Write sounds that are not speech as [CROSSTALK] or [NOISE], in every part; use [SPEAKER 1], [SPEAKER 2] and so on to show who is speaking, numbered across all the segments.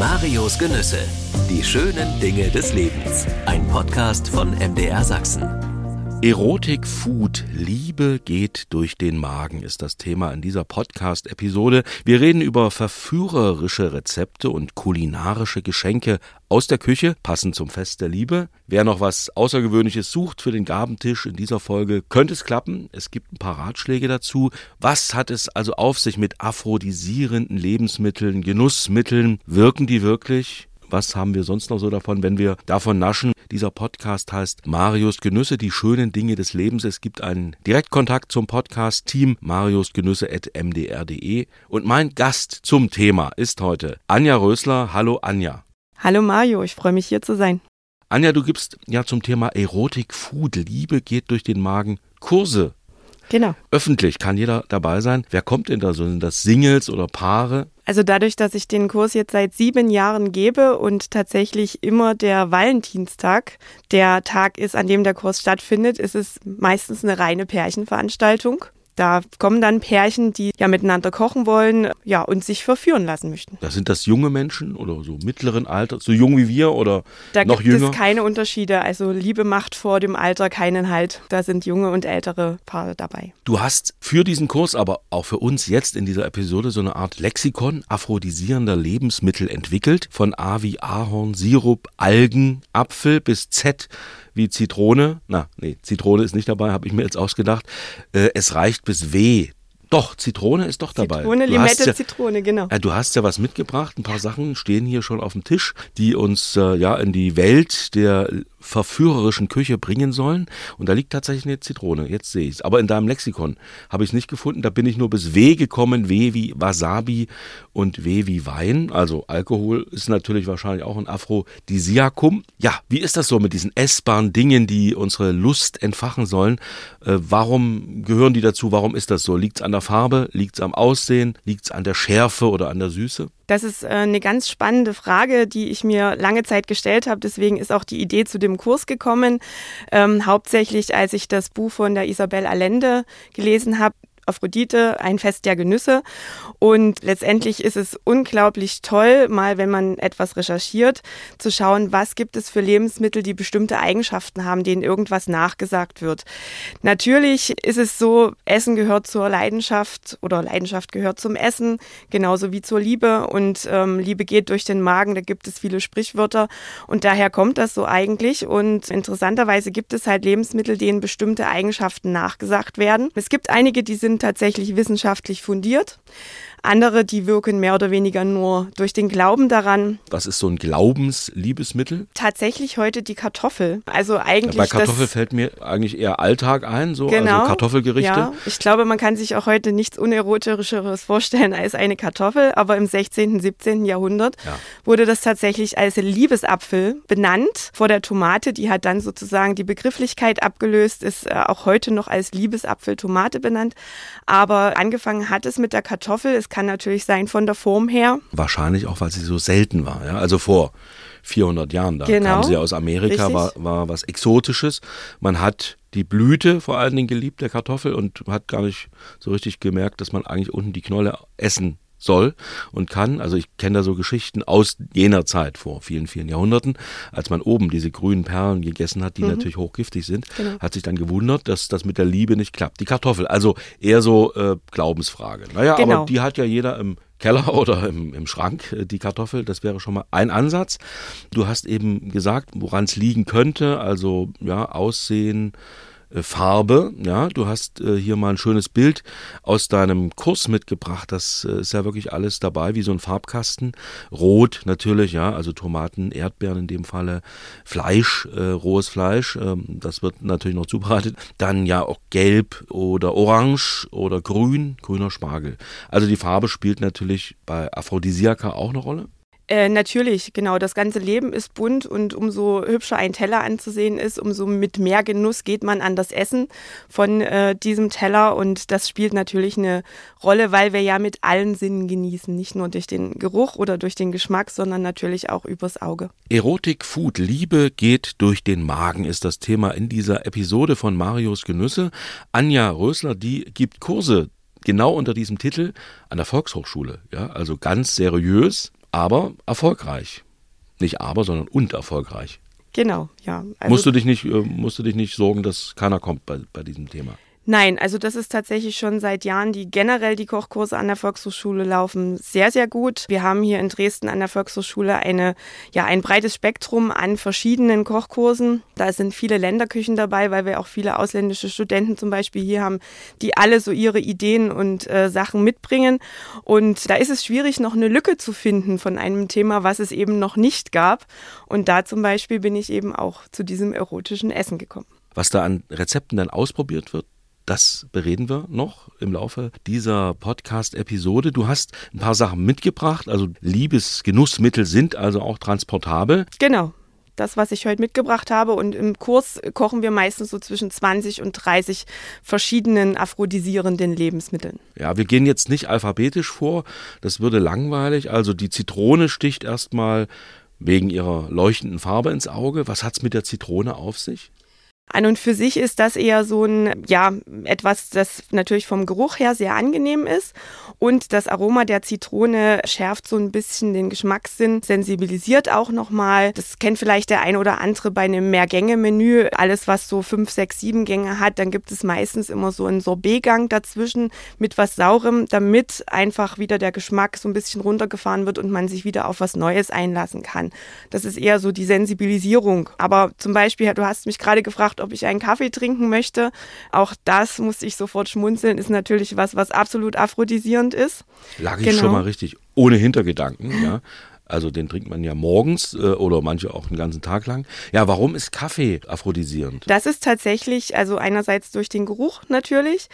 [SPEAKER 1] Marios Genüsse. Die schönen Dinge des Lebens. Ein Podcast von MDR Sachsen.
[SPEAKER 2] Erotik Food, Liebe geht durch den Magen ist das Thema in dieser Podcast-Episode. Wir reden über verführerische Rezepte und kulinarische Geschenke aus der Küche, passend zum Fest der Liebe. Wer noch was Außergewöhnliches sucht für den Gabentisch in dieser Folge, könnte es klappen. Es gibt ein paar Ratschläge dazu. Was hat es also auf sich mit aphrodisierenden Lebensmitteln, Genussmitteln? Wirken die wirklich? Was haben wir sonst noch so davon, wenn wir davon naschen? Dieser Podcast heißt Marius Genüsse, die schönen Dinge des Lebens. Es gibt einen Direktkontakt zum Podcast-Team mariusgenüsse.mdr.de. Und mein Gast zum Thema ist heute Anja Rösler. Hallo Anja.
[SPEAKER 3] Hallo Mario, ich freue mich hier zu sein.
[SPEAKER 2] Anja, du gibst ja zum Thema Erotik Food, Liebe geht durch den Magen, Kurse.
[SPEAKER 3] Genau.
[SPEAKER 2] Öffentlich kann jeder dabei sein. Wer kommt denn da so? Sind das Singles oder Paare?
[SPEAKER 3] Also dadurch, dass ich den Kurs jetzt seit sieben Jahren gebe und tatsächlich immer der Valentinstag der Tag ist, an dem der Kurs stattfindet, ist es meistens eine reine Pärchenveranstaltung. Da kommen dann Pärchen, die ja miteinander kochen wollen, ja, und sich verführen lassen möchten.
[SPEAKER 2] Da sind das junge Menschen oder so mittleren Alter, so jung wie wir oder
[SPEAKER 3] da
[SPEAKER 2] noch
[SPEAKER 3] gibt
[SPEAKER 2] jünger?
[SPEAKER 3] es keine Unterschiede. Also Liebe macht vor dem Alter keinen Halt. Da sind junge und ältere Paare dabei.
[SPEAKER 2] Du hast für diesen Kurs, aber auch für uns jetzt in dieser Episode so eine Art Lexikon aphrodisierender Lebensmittel entwickelt. Von A wie Ahorn, Sirup, Algen, Apfel bis Z wie Zitrone. Na, nee, Zitrone ist nicht dabei, habe ich mir jetzt ausgedacht. Äh, es reicht bis W. Doch, Zitrone ist doch dabei.
[SPEAKER 3] Zitrone,
[SPEAKER 2] Du
[SPEAKER 3] Limette,
[SPEAKER 2] ja,
[SPEAKER 3] Zitrone, genau.
[SPEAKER 2] äh, du hast ja was mitgebracht. Ein paar Sachen stehen hier schon auf dem Tisch, die uns äh, ja in die Welt der verführerischen Küche bringen sollen. Und da liegt tatsächlich eine Zitrone. Jetzt sehe ich es. Aber in deinem Lexikon habe ich es nicht gefunden. Da bin ich nur bis W gekommen. W wie Wasabi und W wie Wein. Also Alkohol ist natürlich wahrscheinlich auch ein Aphrodisiakum. Ja, wie ist das so mit diesen essbaren Dingen, die unsere Lust entfachen sollen? Äh, warum gehören die dazu? Warum ist das so? Liegt es an der Farbe? Liegt es am Aussehen? Liegt es an der Schärfe oder an der Süße?
[SPEAKER 3] Das ist äh, eine ganz spannende Frage, die ich mir lange Zeit gestellt habe. Deswegen ist auch die Idee zu dem Kurs gekommen. Ähm, hauptsächlich, als ich das Buch von der Isabel Allende gelesen habe. Aphrodite, ein Fest der Genüsse. Und letztendlich ist es unglaublich toll, mal wenn man etwas recherchiert, zu schauen, was gibt es für Lebensmittel, die bestimmte Eigenschaften haben, denen irgendwas nachgesagt wird. Natürlich ist es so, Essen gehört zur Leidenschaft oder Leidenschaft gehört zum Essen, genauso wie zur Liebe. Und ähm, Liebe geht durch den Magen, da gibt es viele Sprichwörter. Und daher kommt das so eigentlich. Und interessanterweise gibt es halt Lebensmittel, denen bestimmte Eigenschaften nachgesagt werden. Es gibt einige, die sind tatsächlich wissenschaftlich fundiert. Andere, die wirken mehr oder weniger nur durch den Glauben daran.
[SPEAKER 2] Was ist so ein Glaubensliebesmittel?
[SPEAKER 3] Tatsächlich heute die Kartoffel. Also eigentlich
[SPEAKER 2] Bei Kartoffel fällt mir eigentlich eher Alltag ein, so
[SPEAKER 3] Genau.
[SPEAKER 2] also Kartoffelgerichte.
[SPEAKER 3] Ja, ich glaube, man kann sich auch heute nichts unerotischeres vorstellen als eine Kartoffel, aber im 16., 17. Jahrhundert
[SPEAKER 2] Ja.
[SPEAKER 3] wurde das tatsächlich als Liebesapfel benannt vor der Tomate. Die hat dann sozusagen die Begrifflichkeit abgelöst, ist äh, auch heute noch als Liebesapfel Tomate benannt. Aber angefangen hat es mit der Kartoffel. Es kann natürlich sein von der Form her.
[SPEAKER 2] Wahrscheinlich auch, weil sie so selten war. Ja? Also vor 400 Jahren. Da
[SPEAKER 3] Genau.
[SPEAKER 2] kam sie aus Amerika, war, war was Exotisches. Man hat die Blüte vor allen Dingen geliebt, der Kartoffel, und hat gar nicht so richtig gemerkt, dass man eigentlich unten die Knolle essen soll und kann. Also ich kenne da so Geschichten aus jener Zeit vor vielen, vielen Jahrhunderten, als man oben diese grünen Perlen gegessen hat, die natürlich hochgiftig sind,
[SPEAKER 3] Mhm. Genau.
[SPEAKER 2] hat sich dann gewundert, dass das mit der Liebe nicht klappt. Die Kartoffel, also eher so äh, Glaubensfrage. Naja, aber
[SPEAKER 3] Genau.
[SPEAKER 2] die hat ja jeder im Keller [LAUGHS] oder im, im Schrank, äh, die Kartoffel. Das wäre schon mal ein Ansatz. Du hast eben gesagt, woran es liegen könnte, also ja, Aussehen, Farbe, ja, du hast äh, hier mal ein schönes Bild aus deinem Kurs mitgebracht. Das äh, ist ja wirklich alles dabei, wie so ein Farbkasten. Rot natürlich, ja, also Tomaten, Erdbeeren in dem Falle, Fleisch, äh, rohes Fleisch, ähm, das wird natürlich noch zubereitet. Dann ja auch gelb oder orange oder grün, grüner Spargel. Also die Farbe spielt natürlich bei Aphrodisiaka auch eine Rolle.
[SPEAKER 3] Äh, natürlich, genau. Das ganze Leben ist bunt und umso hübscher ein Teller anzusehen ist, umso mit mehr Genuss geht man an das Essen von äh, diesem Teller und das spielt natürlich eine Rolle, weil wir ja mit allen Sinnen genießen, nicht nur durch den Geruch oder durch den Geschmack, sondern natürlich auch übers Auge.
[SPEAKER 2] Erotik, Food, Liebe geht durch den Magen ist das Thema in dieser Episode von Marios Genüsse. Anja Rösler, die gibt Kurse genau unter diesem Titel an der Volkshochschule. Ja, also ganz seriös, aber erfolgreich. Nicht aber, sondern und erfolgreich.
[SPEAKER 3] Genau, ja.
[SPEAKER 2] Also musst, du dich nicht, äh, musst du dich nicht sorgen, dass keiner kommt bei, bei diesem Thema?
[SPEAKER 3] Nein, also das ist tatsächlich schon seit Jahren, die generell die Kochkurse an der Volkshochschule laufen, sehr, sehr gut. Wir haben hier in Dresden an der Volkshochschule eine, ja, ein breites Spektrum an verschiedenen Kochkursen. Da sind viele Länderküchen dabei, weil wir auch viele ausländische Studenten zum Beispiel hier haben, die alle so ihre Ideen und äh, Sachen mitbringen. Und da ist es schwierig, noch eine Lücke zu finden von einem Thema, was es eben noch nicht gab. Und da zum Beispiel bin ich eben auch zu diesem erotischen Essen gekommen.
[SPEAKER 2] Was da an Rezepten dann ausprobiert wird, das bereden wir noch im Laufe dieser Podcast-Episode. Du hast ein paar Sachen mitgebracht. Also Liebesgenussmittel sind also auch transportabel.
[SPEAKER 3] Genau. Das, was ich heute mitgebracht habe. Und im Kurs kochen wir meistens so zwischen 20 und 30 verschiedenen aphrodisierenden Lebensmitteln.
[SPEAKER 2] Ja, wir gehen jetzt nicht alphabetisch vor. Das würde langweilig. Also die Zitrone sticht erstmal wegen ihrer leuchtenden Farbe ins Auge. Was hat es mit der Zitrone auf sich?
[SPEAKER 3] An und für sich ist das eher so ein, ja, etwas, das natürlich vom Geruch her sehr angenehm ist. Und das Aroma der Zitrone schärft so ein bisschen den Geschmackssinn, sensibilisiert auch nochmal. Das kennt vielleicht der ein oder andere bei einem Mehrgänge-Menü. Alles, was so fünf, sechs, sieben Gänge hat, dann gibt es meistens immer so einen Sorbetgang dazwischen mit was Saurem, damit einfach wieder der Geschmack so ein bisschen runtergefahren wird und man sich wieder auf was Neues einlassen kann. Das ist eher so die Sensibilisierung. Aber zum Beispiel, du hast mich gerade gefragt, ob ich einen Kaffee trinken möchte. Auch das musste ich sofort schmunzeln, ist natürlich was, was absolut aphrodisierend ist.
[SPEAKER 2] Lag ich genau. schon mal richtig ohne Hintergedanken, ja. Also den trinkt man ja morgens äh, oder manche auch den ganzen Tag lang. Ja, warum ist Kaffee aphrodisierend?
[SPEAKER 3] Das ist tatsächlich, also einerseits durch den Geruch natürlich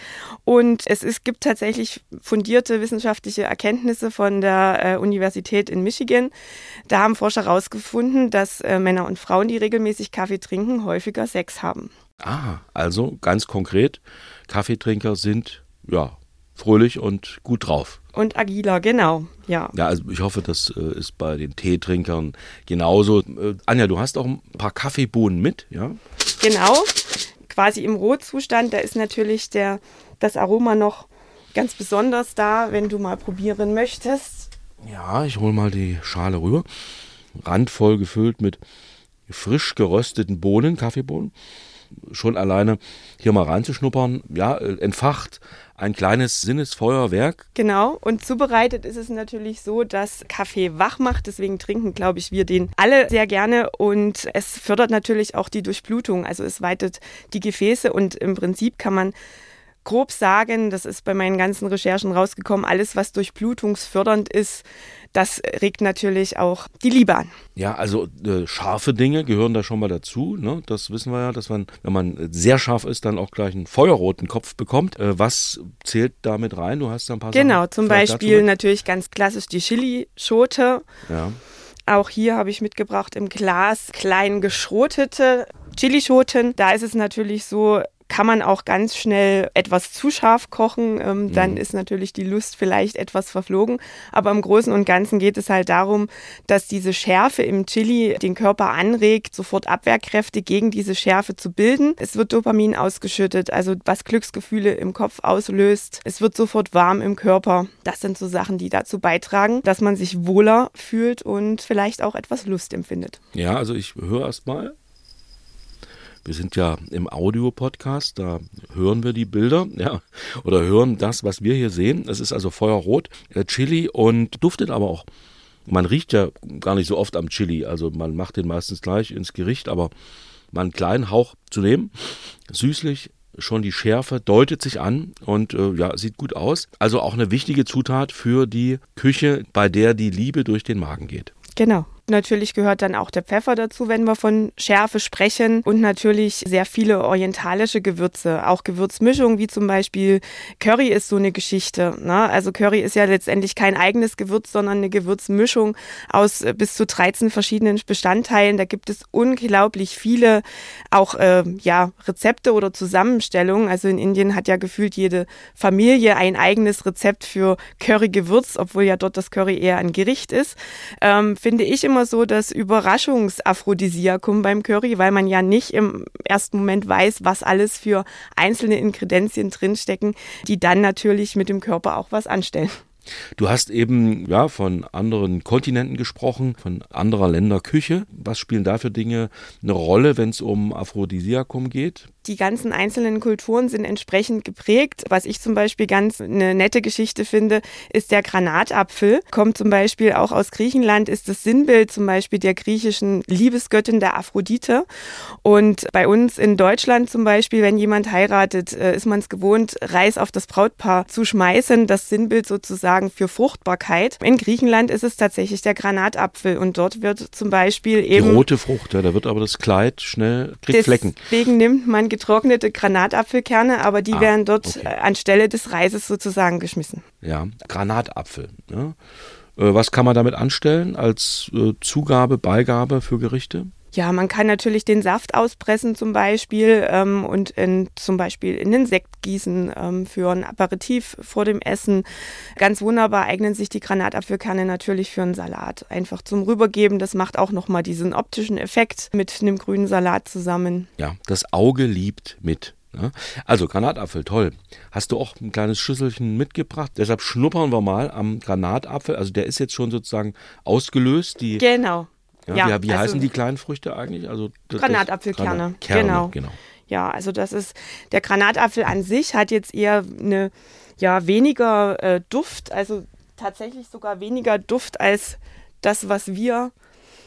[SPEAKER 3] und es ist, gibt tatsächlich fundierte wissenschaftliche Erkenntnisse von der äh, Universität in Michigan. Da haben Forscher herausgefunden, dass äh, Männer und Frauen, die regelmäßig Kaffee trinken, häufiger Sex haben.
[SPEAKER 2] Ah, also ganz konkret, Kaffeetrinker sind ja fröhlich und gut drauf.
[SPEAKER 3] Und agiler, genau, ja.
[SPEAKER 2] Ja, also ich hoffe, das äh, ist bei den Teetrinkern genauso. Äh, Anja, du hast auch ein paar Kaffeebohnen mit, ja?
[SPEAKER 3] Genau, quasi im Rohzustand, da ist natürlich der, das Aroma noch ganz besonders da, wenn du mal probieren möchtest.
[SPEAKER 2] Ja, ich hole mal die Schale rüber. Randvoll gefüllt mit frisch gerösteten Bohnen, Kaffeebohnen. Schon alleine hier mal reinzuschnuppern, ja, äh, entfacht ein kleines Sinnesfeuerwerk.
[SPEAKER 3] Genau, und zubereitet ist es natürlich so, dass Kaffee wach macht. Deswegen trinken, glaube ich, wir den alle sehr gerne. Und es fördert natürlich auch die Durchblutung. Also es weitet die Gefäße und im Prinzip kann man grob sagen, das ist bei meinen ganzen Recherchen rausgekommen, alles, was durchblutungsfördernd ist, das regt natürlich auch die Liebe an.
[SPEAKER 2] Ja, also äh, scharfe Dinge gehören da schon mal dazu. Ne? Das wissen wir ja, dass man, wenn man sehr scharf ist, dann auch gleich einen feuerroten Kopf bekommt. Äh, was zählt damit rein? Du hast da ein paar
[SPEAKER 3] Genau, Sachen zum Beispiel natürlich ganz klassisch die Chili-Schote. Ja. Auch hier habe ich mitgebracht im Glas klein geschrotete Chilischoten. Da ist es natürlich so, kann man auch ganz schnell etwas zu scharf kochen. Ähm, dann mhm. ist natürlich die Lust vielleicht etwas verflogen. Aber im Großen und Ganzen geht es halt darum, dass diese Schärfe im Chili den Körper anregt, sofort Abwehrkräfte gegen diese Schärfe zu bilden. Es wird Dopamin ausgeschüttet, also was Glücksgefühle im Kopf auslöst. Es wird sofort warm im Körper. Das sind so Sachen, die dazu beitragen, dass man sich wohler fühlt und vielleicht auch etwas Lust empfindet.
[SPEAKER 2] Ja, also ich höre erst mal wir sind ja im Audio-Podcast, da hören wir die Bilder, [LAUGHS] ja, oder hören das, was wir hier sehen. Es ist also feuerrot, äh, Chili und duftet aber auch. Man riecht ja gar nicht so oft am Chili, also man macht den meistens gleich ins Gericht, aber mal einen kleinen Hauch zu nehmen, süßlich, schon die Schärfe deutet sich an und äh, ja, sieht gut aus. Also auch eine wichtige Zutat für die Küche, bei der die Liebe durch den Magen geht.
[SPEAKER 3] Genau. Natürlich gehört dann auch der Pfeffer dazu, wenn wir von Schärfe sprechen. Und natürlich sehr viele orientalische Gewürze, auch Gewürzmischungen, wie zum Beispiel Curry ist so eine Geschichte. Ne? Also Curry ist ja letztendlich kein eigenes Gewürz, sondern eine Gewürzmischung aus äh, bis zu 13 verschiedenen Bestandteilen. Da gibt es unglaublich viele auch äh, ja, Rezepte oder Zusammenstellungen. Also in Indien hat ja gefühlt jede Familie ein eigenes Rezept für Curry-Gewürz, obwohl ja dort das Curry eher ein Gericht ist. Ähm, finde ich immer immer so das Überraschungsaphrodisiakum beim Curry, weil man ja nicht im ersten Moment weiß, was alles für einzelne Inkredenzien drinstecken, die dann natürlich mit dem Körper auch was anstellen.
[SPEAKER 2] Du hast eben ja von anderen Kontinenten gesprochen, von anderer Länder Küche. Was spielen da für Dinge eine Rolle, wenn es um Aphrodisiakum geht?
[SPEAKER 3] Die ganzen einzelnen Kulturen sind entsprechend geprägt. Was ich zum Beispiel ganz eine nette Geschichte finde, ist der Granatapfel. Kommt zum Beispiel auch aus Griechenland, ist das Sinnbild zum Beispiel der griechischen Liebesgöttin der Aphrodite. Und bei uns in Deutschland zum Beispiel, wenn jemand heiratet, äh, ist man es gewohnt, Reis auf das Brautpaar zu schmeißen. Das Sinnbild sozusagen für Fruchtbarkeit. In Griechenland ist es tatsächlich der Granatapfel und dort wird zum Beispiel eben.
[SPEAKER 2] Die rote Frucht, ja, da wird aber das Kleid schnell, kriegt Flecken.
[SPEAKER 3] Deswegen nimmt man getrocknete Granatapfelkerne, aber die ah, werden dort okay. anstelle des Reises sozusagen geschmissen.
[SPEAKER 2] Ja, Granatapfel. Ja. Äh, was kann man damit anstellen als äh, Zugabe, Beigabe für Gerichte?
[SPEAKER 3] Ja, man kann natürlich den Saft auspressen zum Beispiel ähm, und in, zum Beispiel in den Sekt gießen ähm, für ein Aperitif vor dem Essen. Ganz wunderbar eignen sich die Granatapfelkerne natürlich für einen Salat. Einfach zum Rübergeben, das macht auch nochmal diesen optischen Effekt mit einem grünen Salat zusammen.
[SPEAKER 2] Ja, das Auge liebt mit. Ne? Also Granatapfel, toll. Hast du auch ein kleines Schüsselchen mitgebracht? Deshalb schnuppern wir mal am Granatapfel. Also der ist jetzt schon sozusagen ausgelöst. Die
[SPEAKER 3] genau.
[SPEAKER 2] Ja, ja, wie, wie also heißen die kleinen Früchte eigentlich? Also
[SPEAKER 3] Granatapfelkerne. Kerne, genau. genau. Ja, also das ist der Granatapfel an sich hat jetzt eher eine ja weniger äh, Duft, also tatsächlich sogar weniger Duft als das, was wir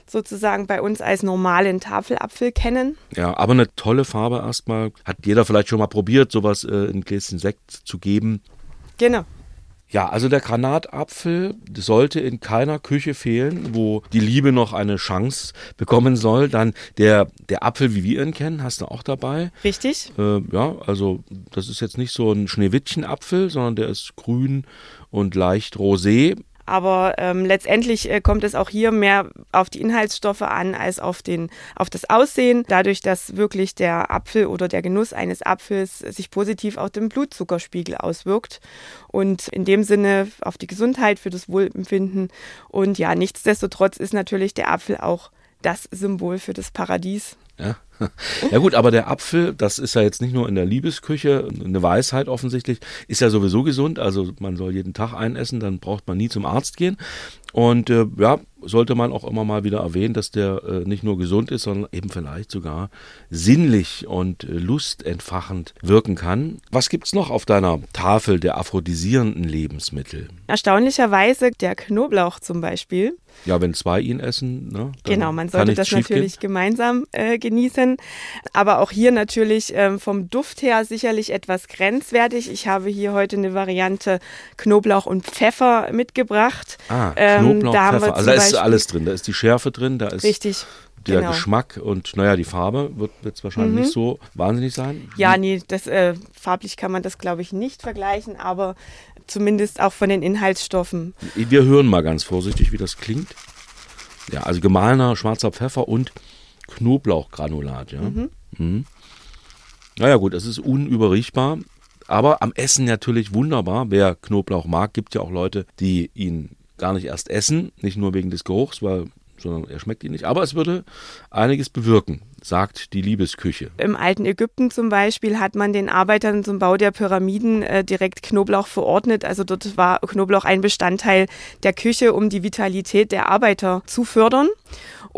[SPEAKER 3] sozusagen bei uns als normalen Tafelapfel kennen.
[SPEAKER 2] Ja, aber eine tolle Farbe erstmal. Hat jeder vielleicht schon mal probiert, sowas äh, in Gläschen Sekt zu geben.
[SPEAKER 3] Genau.
[SPEAKER 2] Ja, also der Granatapfel sollte in keiner Küche fehlen, wo die Liebe noch eine Chance bekommen soll. Dann der, der Apfel, wie wir ihn kennen, hast du auch dabei.
[SPEAKER 3] Richtig.
[SPEAKER 2] Äh, ja, also das ist jetzt nicht so ein Schneewittchenapfel, sondern der ist grün und leicht rosé.
[SPEAKER 3] Aber ähm, letztendlich äh, kommt es auch hier mehr auf die Inhaltsstoffe an als auf, den, auf das Aussehen. Dadurch, dass wirklich der Apfel oder der Genuss eines Apfels sich positiv auf den Blutzuckerspiegel auswirkt und in dem Sinne auf die Gesundheit, für das Wohlempfinden. Und ja, nichtsdestotrotz ist natürlich der Apfel auch das Symbol für das Paradies.
[SPEAKER 2] Ja. Ja gut, aber der Apfel, das ist ja jetzt nicht nur in der Liebesküche eine Weisheit offensichtlich, ist ja sowieso gesund. Also man soll jeden Tag einessen, dann braucht man nie zum Arzt gehen. Und äh, ja, sollte man auch immer mal wieder erwähnen, dass der äh, nicht nur gesund ist, sondern eben vielleicht sogar sinnlich und äh, lustentfachend wirken kann. Was gibt's noch auf deiner Tafel der aphrodisierenden Lebensmittel?
[SPEAKER 3] Erstaunlicherweise der Knoblauch zum Beispiel.
[SPEAKER 2] Ja, wenn zwei ihn essen, ne,
[SPEAKER 3] Genau, man sollte das natürlich gehen. gemeinsam äh, genießen. Aber auch hier natürlich ähm, vom Duft her sicherlich etwas grenzwertig. Ich habe hier heute eine Variante Knoblauch und Pfeffer mitgebracht.
[SPEAKER 2] Ah, ähm, Knoblauch, da Pfeffer. Also da ist alles drin. Da ist die Schärfe drin, da ist
[SPEAKER 3] Richtig
[SPEAKER 2] der genau. Geschmack und naja, die Farbe wird jetzt wahrscheinlich mhm. nicht so wahnsinnig sein.
[SPEAKER 3] Ja, nee, das, äh, farblich kann man das, glaube ich, nicht vergleichen, aber zumindest auch von den Inhaltsstoffen.
[SPEAKER 2] Wir hören mal ganz vorsichtig, wie das klingt. Ja, also gemahlener schwarzer Pfeffer und Knoblauchgranulat, ja. Mhm. Mhm. Naja gut, es ist unüberriechbar, aber am Essen natürlich wunderbar. Wer Knoblauch mag, gibt ja auch Leute, die ihn gar nicht erst essen, nicht nur wegen des Geruchs, weil sondern er schmeckt ihn nicht. Aber es würde einiges bewirken, sagt die Liebesküche.
[SPEAKER 3] Im alten Ägypten zum Beispiel hat man den Arbeitern zum Bau der Pyramiden äh, direkt Knoblauch verordnet. Also dort war Knoblauch ein Bestandteil der Küche, um die Vitalität der Arbeiter zu fördern.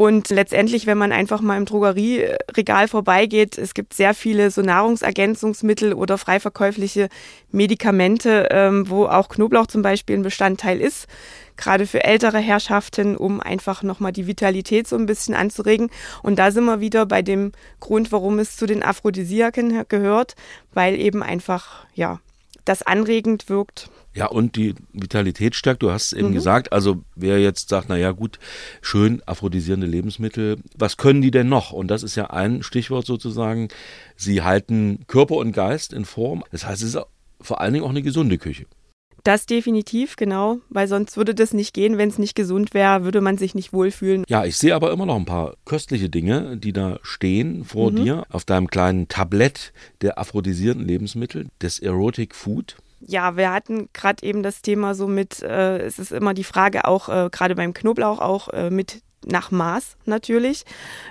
[SPEAKER 3] Und letztendlich, wenn man einfach mal im Drogerieregal vorbeigeht, es gibt sehr viele so Nahrungsergänzungsmittel oder frei verkäufliche Medikamente, ähm, wo auch Knoblauch zum Beispiel ein Bestandteil ist gerade für ältere Herrschaften, um einfach nochmal die Vitalität so ein bisschen anzuregen. Und da sind wir wieder bei dem Grund, warum es zu den Aphrodisiaken gehört, weil eben einfach, ja, das anregend wirkt.
[SPEAKER 2] Ja, und die Vitalität stärkt, du hast es eben mhm. gesagt. Also wer jetzt sagt, na ja, gut, schön aphrodisierende Lebensmittel, was können die denn noch? Und das ist ja ein Stichwort sozusagen. Sie halten Körper und Geist in Form. Das heißt, es ist vor allen Dingen auch eine gesunde Küche.
[SPEAKER 3] Das definitiv, genau, weil sonst würde das nicht gehen. Wenn es nicht gesund wäre, würde man sich nicht wohlfühlen.
[SPEAKER 2] Ja, ich sehe aber immer noch ein paar köstliche Dinge, die da stehen vor mhm. dir auf deinem kleinen Tablett der aphrodisierten Lebensmittel, des Erotic Food.
[SPEAKER 3] Ja, wir hatten gerade eben das Thema so mit, äh, es ist immer die Frage auch, äh, gerade beim Knoblauch auch äh, mit nach Maß natürlich.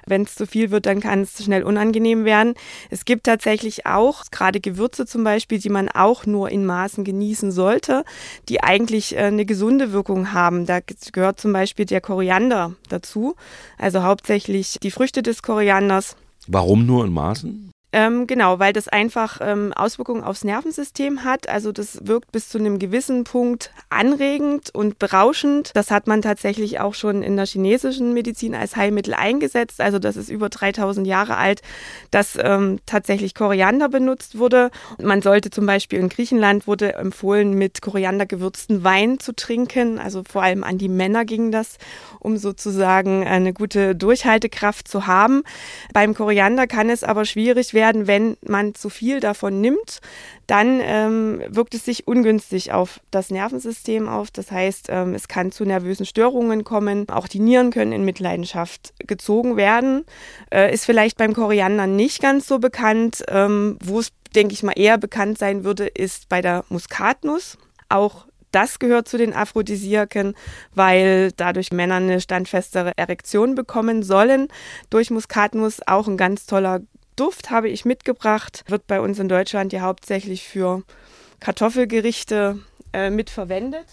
[SPEAKER 3] Wenn es zu viel wird, dann kann es schnell unangenehm werden. Es gibt tatsächlich auch gerade Gewürze zum Beispiel, die man auch nur in Maßen genießen sollte, die eigentlich äh, eine gesunde Wirkung haben. Da gehört zum Beispiel der Koriander dazu, also hauptsächlich die Früchte des Korianders.
[SPEAKER 2] Warum nur in Maßen?
[SPEAKER 3] Ähm, genau, weil das einfach ähm, Auswirkungen aufs Nervensystem hat. Also das wirkt bis zu einem gewissen Punkt anregend und berauschend. Das hat man tatsächlich auch schon in der chinesischen Medizin als Heilmittel eingesetzt. Also das ist über 3000 Jahre alt, dass ähm, tatsächlich Koriander benutzt wurde. Man sollte zum Beispiel in Griechenland wurde empfohlen, mit Koriander gewürzten Wein zu trinken. Also vor allem an die Männer ging das, um sozusagen eine gute Durchhaltekraft zu haben. Beim Koriander kann es aber schwierig werden, werden, wenn man zu viel davon nimmt, dann ähm, wirkt es sich ungünstig auf das Nervensystem auf. Das heißt, ähm, es kann zu nervösen Störungen kommen. Auch die Nieren können in Mitleidenschaft gezogen werden. Äh, ist vielleicht beim Koriander nicht ganz so bekannt. Ähm, Wo es, denke ich mal, eher bekannt sein würde, ist bei der Muskatnuss. Auch das gehört zu den Aphrodisiaken, weil dadurch Männer eine standfestere Erektion bekommen sollen. Durch Muskatnuss auch ein ganz toller Duft habe ich mitgebracht, wird bei uns in Deutschland ja hauptsächlich für Kartoffelgerichte äh, mitverwendet.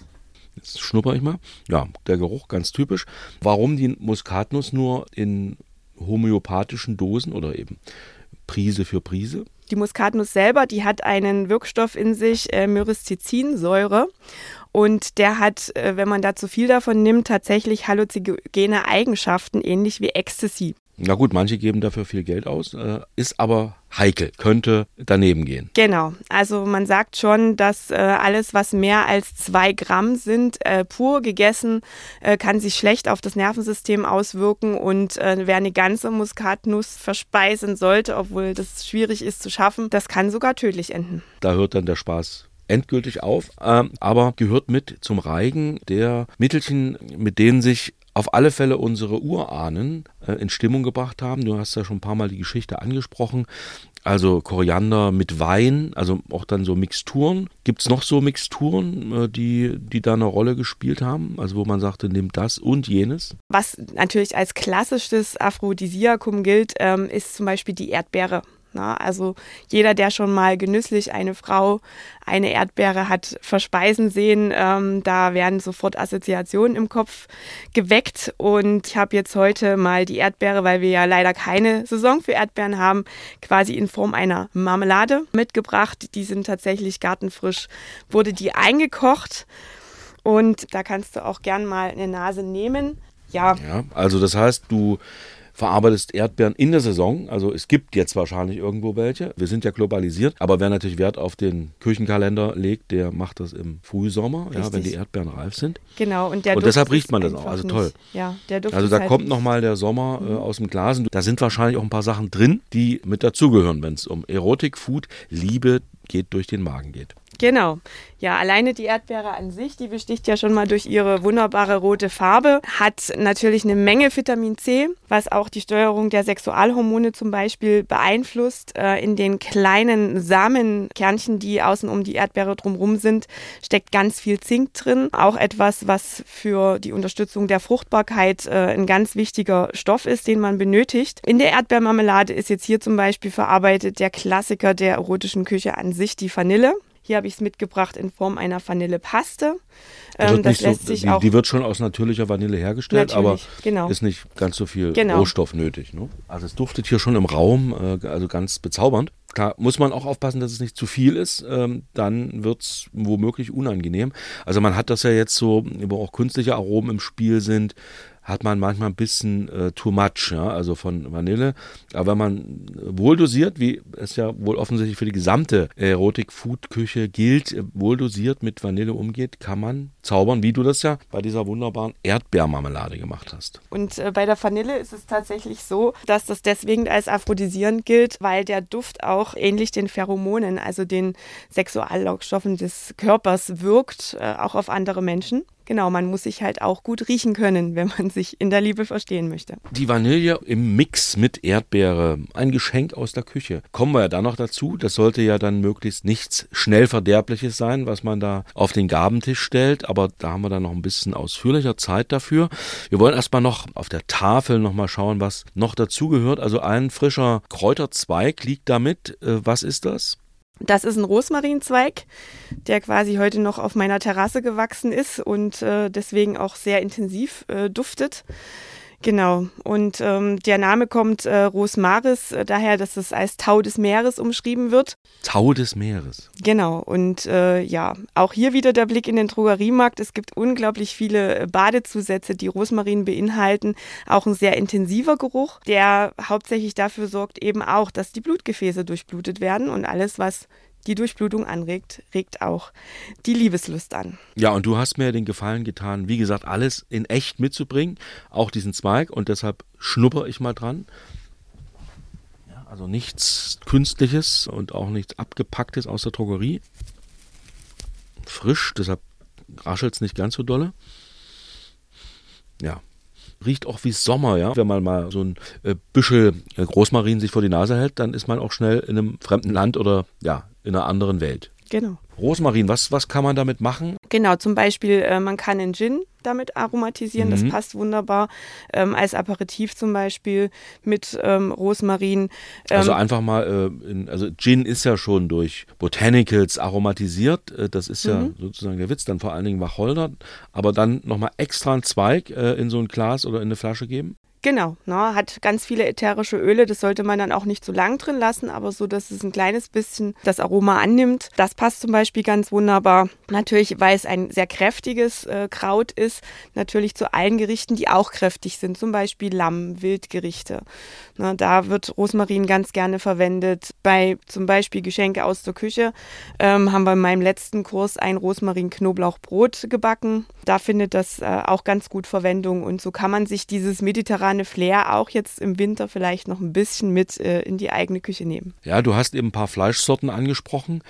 [SPEAKER 2] Jetzt schnupper ich mal. Ja, der Geruch ganz typisch. Warum die Muskatnuss nur in homöopathischen Dosen oder eben Prise für Prise?
[SPEAKER 3] Die Muskatnuss selber, die hat einen Wirkstoff in sich, äh, Myristicin-Säure. Und der hat, äh, wenn man da zu viel davon nimmt, tatsächlich halluzinogene Eigenschaften, ähnlich wie Ecstasy.
[SPEAKER 2] Na gut, manche geben dafür viel Geld aus, äh, ist aber heikel, könnte daneben gehen.
[SPEAKER 3] Genau, also man sagt schon, dass äh, alles, was mehr als zwei Gramm sind, äh, pur gegessen, kann sich schlecht auf das Nervensystem auswirken und wer eine ganze Muskatnuss verspeisen sollte, obwohl das schwierig ist zu schaffen, das kann sogar tödlich enden.
[SPEAKER 2] Da hört dann der Spaß endgültig auf, ähm, aber gehört mit zum Reigen der Mittelchen, mit denen sich auf alle Fälle unsere Urahnen in Stimmung gebracht haben. Du hast ja schon ein paar Mal die Geschichte angesprochen. Also Koriander mit Wein, also auch dann so Mixturen. Gibt es noch so Mixturen, äh, die, die da eine Rolle gespielt haben? Also wo man sagte, nimm das und jenes?
[SPEAKER 3] Was natürlich als klassisches Aphrodisiakum gilt, ähm, ist zum Beispiel die Erdbeere. Na, also jeder, der schon mal genüsslich eine Frau eine Erdbeere hat verspeisen sehen, ähm, da werden sofort Assoziationen im Kopf geweckt. Und ich habe jetzt heute mal die Erdbeere, weil wir ja leider keine Saison für Erdbeeren haben, quasi in Form einer Marmelade mitgebracht. Die sind tatsächlich gartenfrisch, wurde die eingekocht. Und da kannst du auch gern mal eine Nase nehmen. Ja.
[SPEAKER 2] ja also das heißt, du verarbeitest Erdbeeren in der Saison. Also es gibt jetzt wahrscheinlich irgendwo welche. Wir sind ja globalisiert, aber wer natürlich Wert auf den Küchenkalender legt, der macht das im Frühsommer, ja, wenn die Erdbeeren reif sind.
[SPEAKER 3] Genau, und,
[SPEAKER 2] und deshalb riecht man das auch. Also toll.
[SPEAKER 3] Ja, der Duft
[SPEAKER 2] also da halt kommt nochmal der Sommer äh, mhm. aus dem Glas. Da sind wahrscheinlich auch ein paar Sachen drin, die mit dazugehören, wenn es um Erotik, Food, Liebe geht durch den Magen geht.
[SPEAKER 3] Genau. Ja, alleine die Erdbeere an sich, die besticht ja schon mal durch ihre wunderbare rote Farbe, hat natürlich eine Menge Vitamin C, was auch die Steuerung der Sexualhormone zum Beispiel beeinflusst. Äh, in den kleinen Samenkernchen, die außen um die Erdbeere drumherum sind, steckt ganz viel Zink drin. Auch etwas, was für die Unterstützung der Fruchtbarkeit äh, ein ganz wichtiger Stoff ist, den man benötigt. In der Erdbeermarmelade ist jetzt hier zum Beispiel verarbeitet der Klassiker der erotischen Küche an sich, die Vanille. Hier habe ich es mitgebracht in Form einer Vanillepaste.
[SPEAKER 2] Ähm, das lässt so, sich die, auch die wird schon aus natürlicher Vanille hergestellt, aber
[SPEAKER 3] genau.
[SPEAKER 2] ist nicht ganz so viel genau. Rohstoff nötig. Ne? Also es duftet hier schon im Raum, äh, also ganz bezaubernd. Klar, muss man auch aufpassen, dass es nicht zu viel ist, ähm, dann wird es womöglich unangenehm. Also man hat das ja jetzt so, wo auch künstliche Aromen im Spiel sind, hat man manchmal ein bisschen äh, too much, ja, also von Vanille. Aber wenn man wohl dosiert, wie es ja wohl offensichtlich für die gesamte Erotik-Food-Küche gilt, äh, wohl dosiert mit Vanille umgeht, kann man zaubern, wie du das ja bei dieser wunderbaren Erdbeermarmelade gemacht hast.
[SPEAKER 3] Und äh, bei der Vanille ist es tatsächlich so, dass das deswegen als aphrodisierend gilt, weil der Duft auch ähnlich den Pheromonen, also den Sexuallockstoffen des Körpers wirkt, äh, auch auf andere Menschen. Genau, man muss sich halt auch gut riechen können, wenn man sich in der Liebe verstehen möchte.
[SPEAKER 2] Die Vanille im Mix mit Erdbeere, ein Geschenk aus der Küche. Kommen wir ja dann noch dazu. Das sollte ja dann möglichst nichts schnell Verderbliches sein, was man da auf den Gabentisch stellt. Aber da haben wir dann noch ein bisschen ausführlicher Zeit dafür. Wir wollen erstmal noch auf der Tafel nochmal schauen, was noch dazugehört. Also ein frischer Kräuterzweig liegt damit. Äh, was ist das?
[SPEAKER 3] Das ist ein Rosmarinzweig, der quasi heute noch auf meiner Terrasse gewachsen ist und äh, deswegen auch sehr intensiv äh, duftet. Genau. Und ähm, der Name kommt äh, Rosmaris äh, daher, dass es als Tau des Meeres umschrieben wird.
[SPEAKER 2] Tau des Meeres.
[SPEAKER 3] Genau. Und äh, ja, auch hier wieder der Blick in den Drogeriemarkt. Es gibt unglaublich viele äh, Badezusätze, die Rosmarin beinhalten. Auch ein sehr intensiver Geruch, der hauptsächlich dafür sorgt eben auch, dass die Blutgefäße durchblutet werden und alles, was die Durchblutung anregt, regt auch die Liebeslust an.
[SPEAKER 2] Ja, und du hast mir den Gefallen getan, wie gesagt, alles in echt mitzubringen, auch diesen Zweig und deshalb schnupper ich mal dran. Ja, also nichts Künstliches und auch nichts Abgepacktes aus der Drogerie. Frisch, deshalb raschelt es nicht ganz so dolle. Ja, riecht auch wie Sommer, ja. Wenn man mal so ein äh, Büschel äh, Großmarin sich vor die Nase hält, dann ist man auch schnell in einem fremden Land oder ja, in einer anderen Welt.
[SPEAKER 3] Genau.
[SPEAKER 2] Rosmarin, was, was kann man damit machen?
[SPEAKER 3] Genau, zum Beispiel, äh, man kann einen Gin damit aromatisieren, mhm. das passt wunderbar. Ähm, als Aperitif zum Beispiel mit ähm, Rosmarin.
[SPEAKER 2] Ähm, also einfach mal, äh, in, also Gin ist ja schon durch Botanicals aromatisiert, äh, das ist ja mhm. sozusagen der Witz, dann vor allen Dingen Wacholder, aber dann nochmal extra einen Zweig äh, in so ein Glas oder in eine Flasche geben?
[SPEAKER 3] Genau, ne, hat ganz viele ätherische Öle. Das sollte man dann auch nicht zu lang drin lassen, aber so, dass es ein kleines bisschen das Aroma annimmt. Das passt zum Beispiel ganz wunderbar. Natürlich, weil es ein sehr kräftiges äh, Kraut ist, natürlich zu allen Gerichten, die auch kräftig sind, zum Beispiel Lamm, Wildgerichte. Ne, da wird Rosmarin ganz gerne verwendet. Bei zum Beispiel Geschenke aus der Küche ähm, haben wir in meinem letzten Kurs ein Rosmarin-Knoblauchbrot gebacken. Da findet das äh, auch ganz gut Verwendung und so kann man sich dieses mediterrane Flair auch jetzt im Winter vielleicht noch ein bisschen mit äh, in die eigene Küche nehmen.
[SPEAKER 2] Ja, du hast eben ein paar Fleischsorten angesprochen.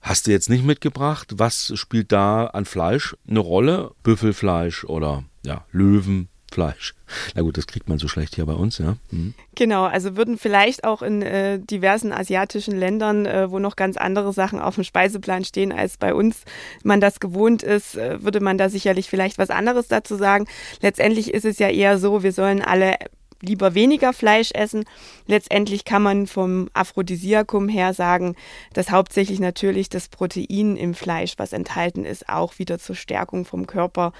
[SPEAKER 2] Hast du jetzt nicht mitgebracht? Was spielt da an Fleisch eine Rolle? Büffelfleisch oder ja, Löwen, Fleisch. Na gut, das kriegt man so schlecht hier bei uns, ja. Mhm.
[SPEAKER 3] Genau, also würden vielleicht auch in äh, diversen asiatischen Ländern, äh, wo noch ganz andere Sachen auf dem Speiseplan stehen als bei uns, man das gewohnt ist, äh, würde man da sicherlich vielleicht was anderes dazu sagen. Letztendlich ist es ja eher so, wir sollen alle lieber weniger Fleisch essen. Letztendlich kann man vom Aphrodisiakum her sagen, dass hauptsächlich natürlich das Protein im Fleisch, was enthalten ist, auch wieder zur Stärkung vom Körper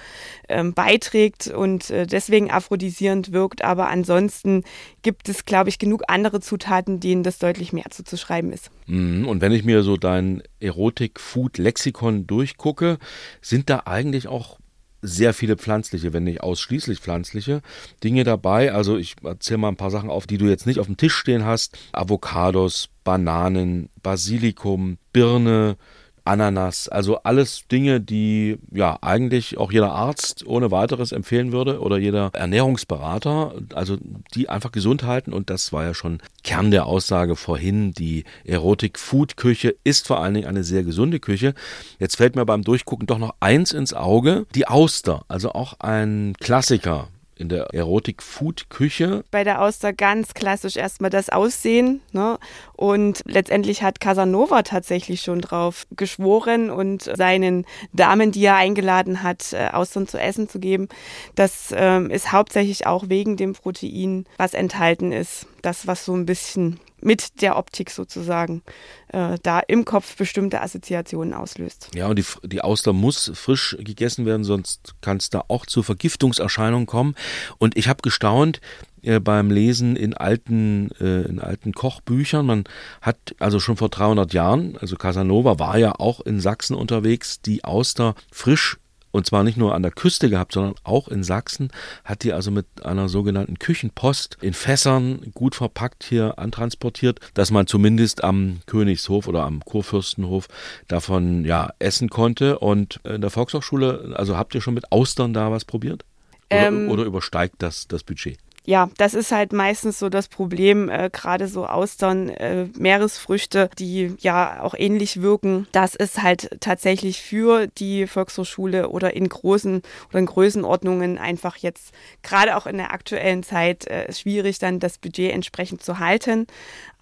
[SPEAKER 3] ähm, beiträgt und äh, deswegen aphrodisierend wirkt. Aber ansonsten gibt es, glaube ich, genug andere Zutaten, denen das deutlich mehr zuzuschreiben ist.
[SPEAKER 2] Mhm. Und wenn ich mir so dein Erotik-Food-Lexikon durchgucke, sind da eigentlich auch sehr viele pflanzliche, wenn nicht ausschließlich pflanzliche Dinge dabei. Also ich erzähle mal ein paar Sachen auf, die du jetzt nicht auf dem Tisch stehen hast. Avocados, Bananen, Basilikum, Birne, Ananas, also alles Dinge, die ja eigentlich auch jeder Arzt ohne weiteres empfehlen würde oder jeder Ernährungsberater, also die einfach gesund halten. Und das war ja schon Kern der Aussage vorhin, die Erotik-Food-Küche ist vor allen Dingen eine sehr gesunde Küche. Jetzt fällt mir beim Durchgucken doch noch eins ins Auge, die Auster, also auch ein Klassiker in der Erotik-Food-Küche.
[SPEAKER 3] Bei der Auster ganz klassisch erstmal das Aussehen. Ne? Und letztendlich hat Casanova tatsächlich schon drauf geschworen und seinen Damen, die er eingeladen hat, äh, Austern zu essen zu geben. Das ähm, ist hauptsächlich auch wegen dem Protein, was enthalten ist. Das, was so ein bisschen mit der Optik sozusagen äh, da im Kopf bestimmte Assoziationen auslöst.
[SPEAKER 2] Ja, und die, die Auster muss frisch gegessen werden, sonst kann es da auch zu Vergiftungserscheinungen kommen. Und ich habe gestaunt, äh, beim Lesen in alten, äh, in alten Kochbüchern. Man hat also schon vor 300 Jahren, also Casanova war ja auch in Sachsen unterwegs, die Auster frisch und zwar nicht nur an der Küste gehabt, sondern auch in Sachsen, hat die also mit einer sogenannten Küchenpost in Fässern gut verpackt hier antransportiert, dass man zumindest am Königshof oder am Kurfürstenhof davon ja essen konnte. Und in der Volkshochschule, also habt ihr schon mit Austern da was probiert? Oder, ähm, oder übersteigt das das Budget?
[SPEAKER 3] Ja, das ist halt meistens so das Problem, äh, gerade so Austern, äh, Meeresfrüchte, die ja auch ähnlich wirken. Das ist halt tatsächlich für die Volkshochschule oder in großen oder in Größenordnungen einfach jetzt gerade auch in der aktuellen Zeit äh, schwierig, dann das Budget entsprechend zu halten.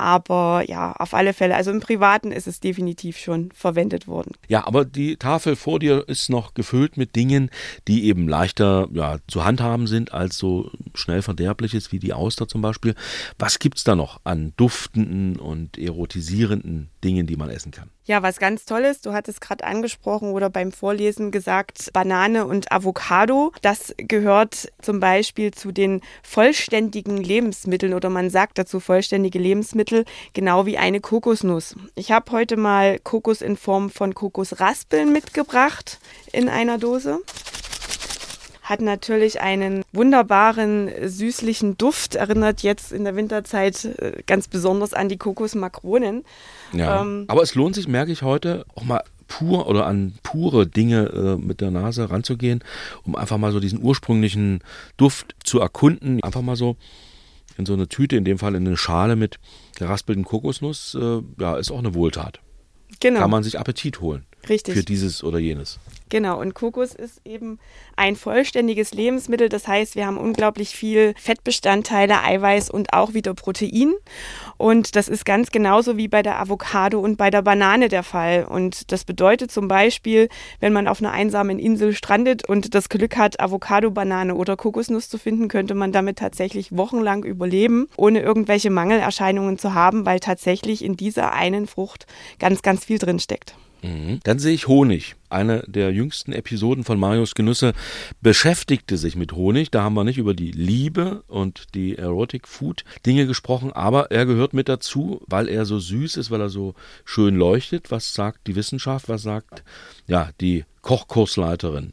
[SPEAKER 3] Aber ja, auf alle Fälle, also im Privaten ist es definitiv schon verwendet worden.
[SPEAKER 2] Ja, aber die Tafel vor dir ist noch gefüllt mit Dingen, die eben leichter ja, zu handhaben sind als so schnell verderbliches wie die Auster zum Beispiel. Was gibt es da noch an duftenden und erotisierenden Dingen, die man essen kann?
[SPEAKER 3] Ja, was ganz toll ist, du hattest gerade angesprochen oder beim Vorlesen gesagt, Banane und Avocado. Das gehört zum Beispiel zu den vollständigen Lebensmitteln oder man sagt dazu vollständige Lebensmittel, genau wie eine Kokosnuss. Ich habe heute mal Kokos in Form von Kokosraspeln mitgebracht in einer Dose hat natürlich einen wunderbaren, süßlichen Duft, erinnert jetzt in der Winterzeit äh, ganz besonders an die Kokosmakronen.
[SPEAKER 2] Ja, ähm, aber es lohnt sich, merke ich heute, auch mal pur oder an pure Dinge äh, mit der Nase ranzugehen, um einfach mal so diesen ursprünglichen Duft zu erkunden. Einfach mal so in so eine Tüte, in dem Fall in eine Schale mit geraspelten Kokosnuss, äh, ja, ist auch eine Wohltat. Genau. Kann man sich Appetit holen.
[SPEAKER 3] Richtig.
[SPEAKER 2] Für dieses oder jenes.
[SPEAKER 3] Genau, und Kokos ist eben ein vollständiges Lebensmittel. Das heißt, wir haben unglaublich viel Fettbestandteile, Eiweiß und auch wieder Protein. Und das ist ganz genauso wie bei der Avocado und bei der Banane der Fall. Und das bedeutet zum Beispiel, wenn man auf einer einsamen Insel strandet und das Glück hat, Avocado, Banane oder Kokosnuss zu finden, könnte man damit tatsächlich wochenlang überleben, ohne irgendwelche Mangelerscheinungen zu haben, weil tatsächlich in dieser einen Frucht ganz, ganz viel drin steckt.
[SPEAKER 2] Mhm. Dann sehe ich Honig. Eine der jüngsten Episoden von Marius Genüsse beschäftigte sich mit Honig. Da haben wir nicht über die Liebe und die Erotic Food Dinge gesprochen, aber er gehört mit dazu, weil er so süß ist, weil er so schön leuchtet. Was sagt die Wissenschaft? Was sagt ja die Kochkursleiterin?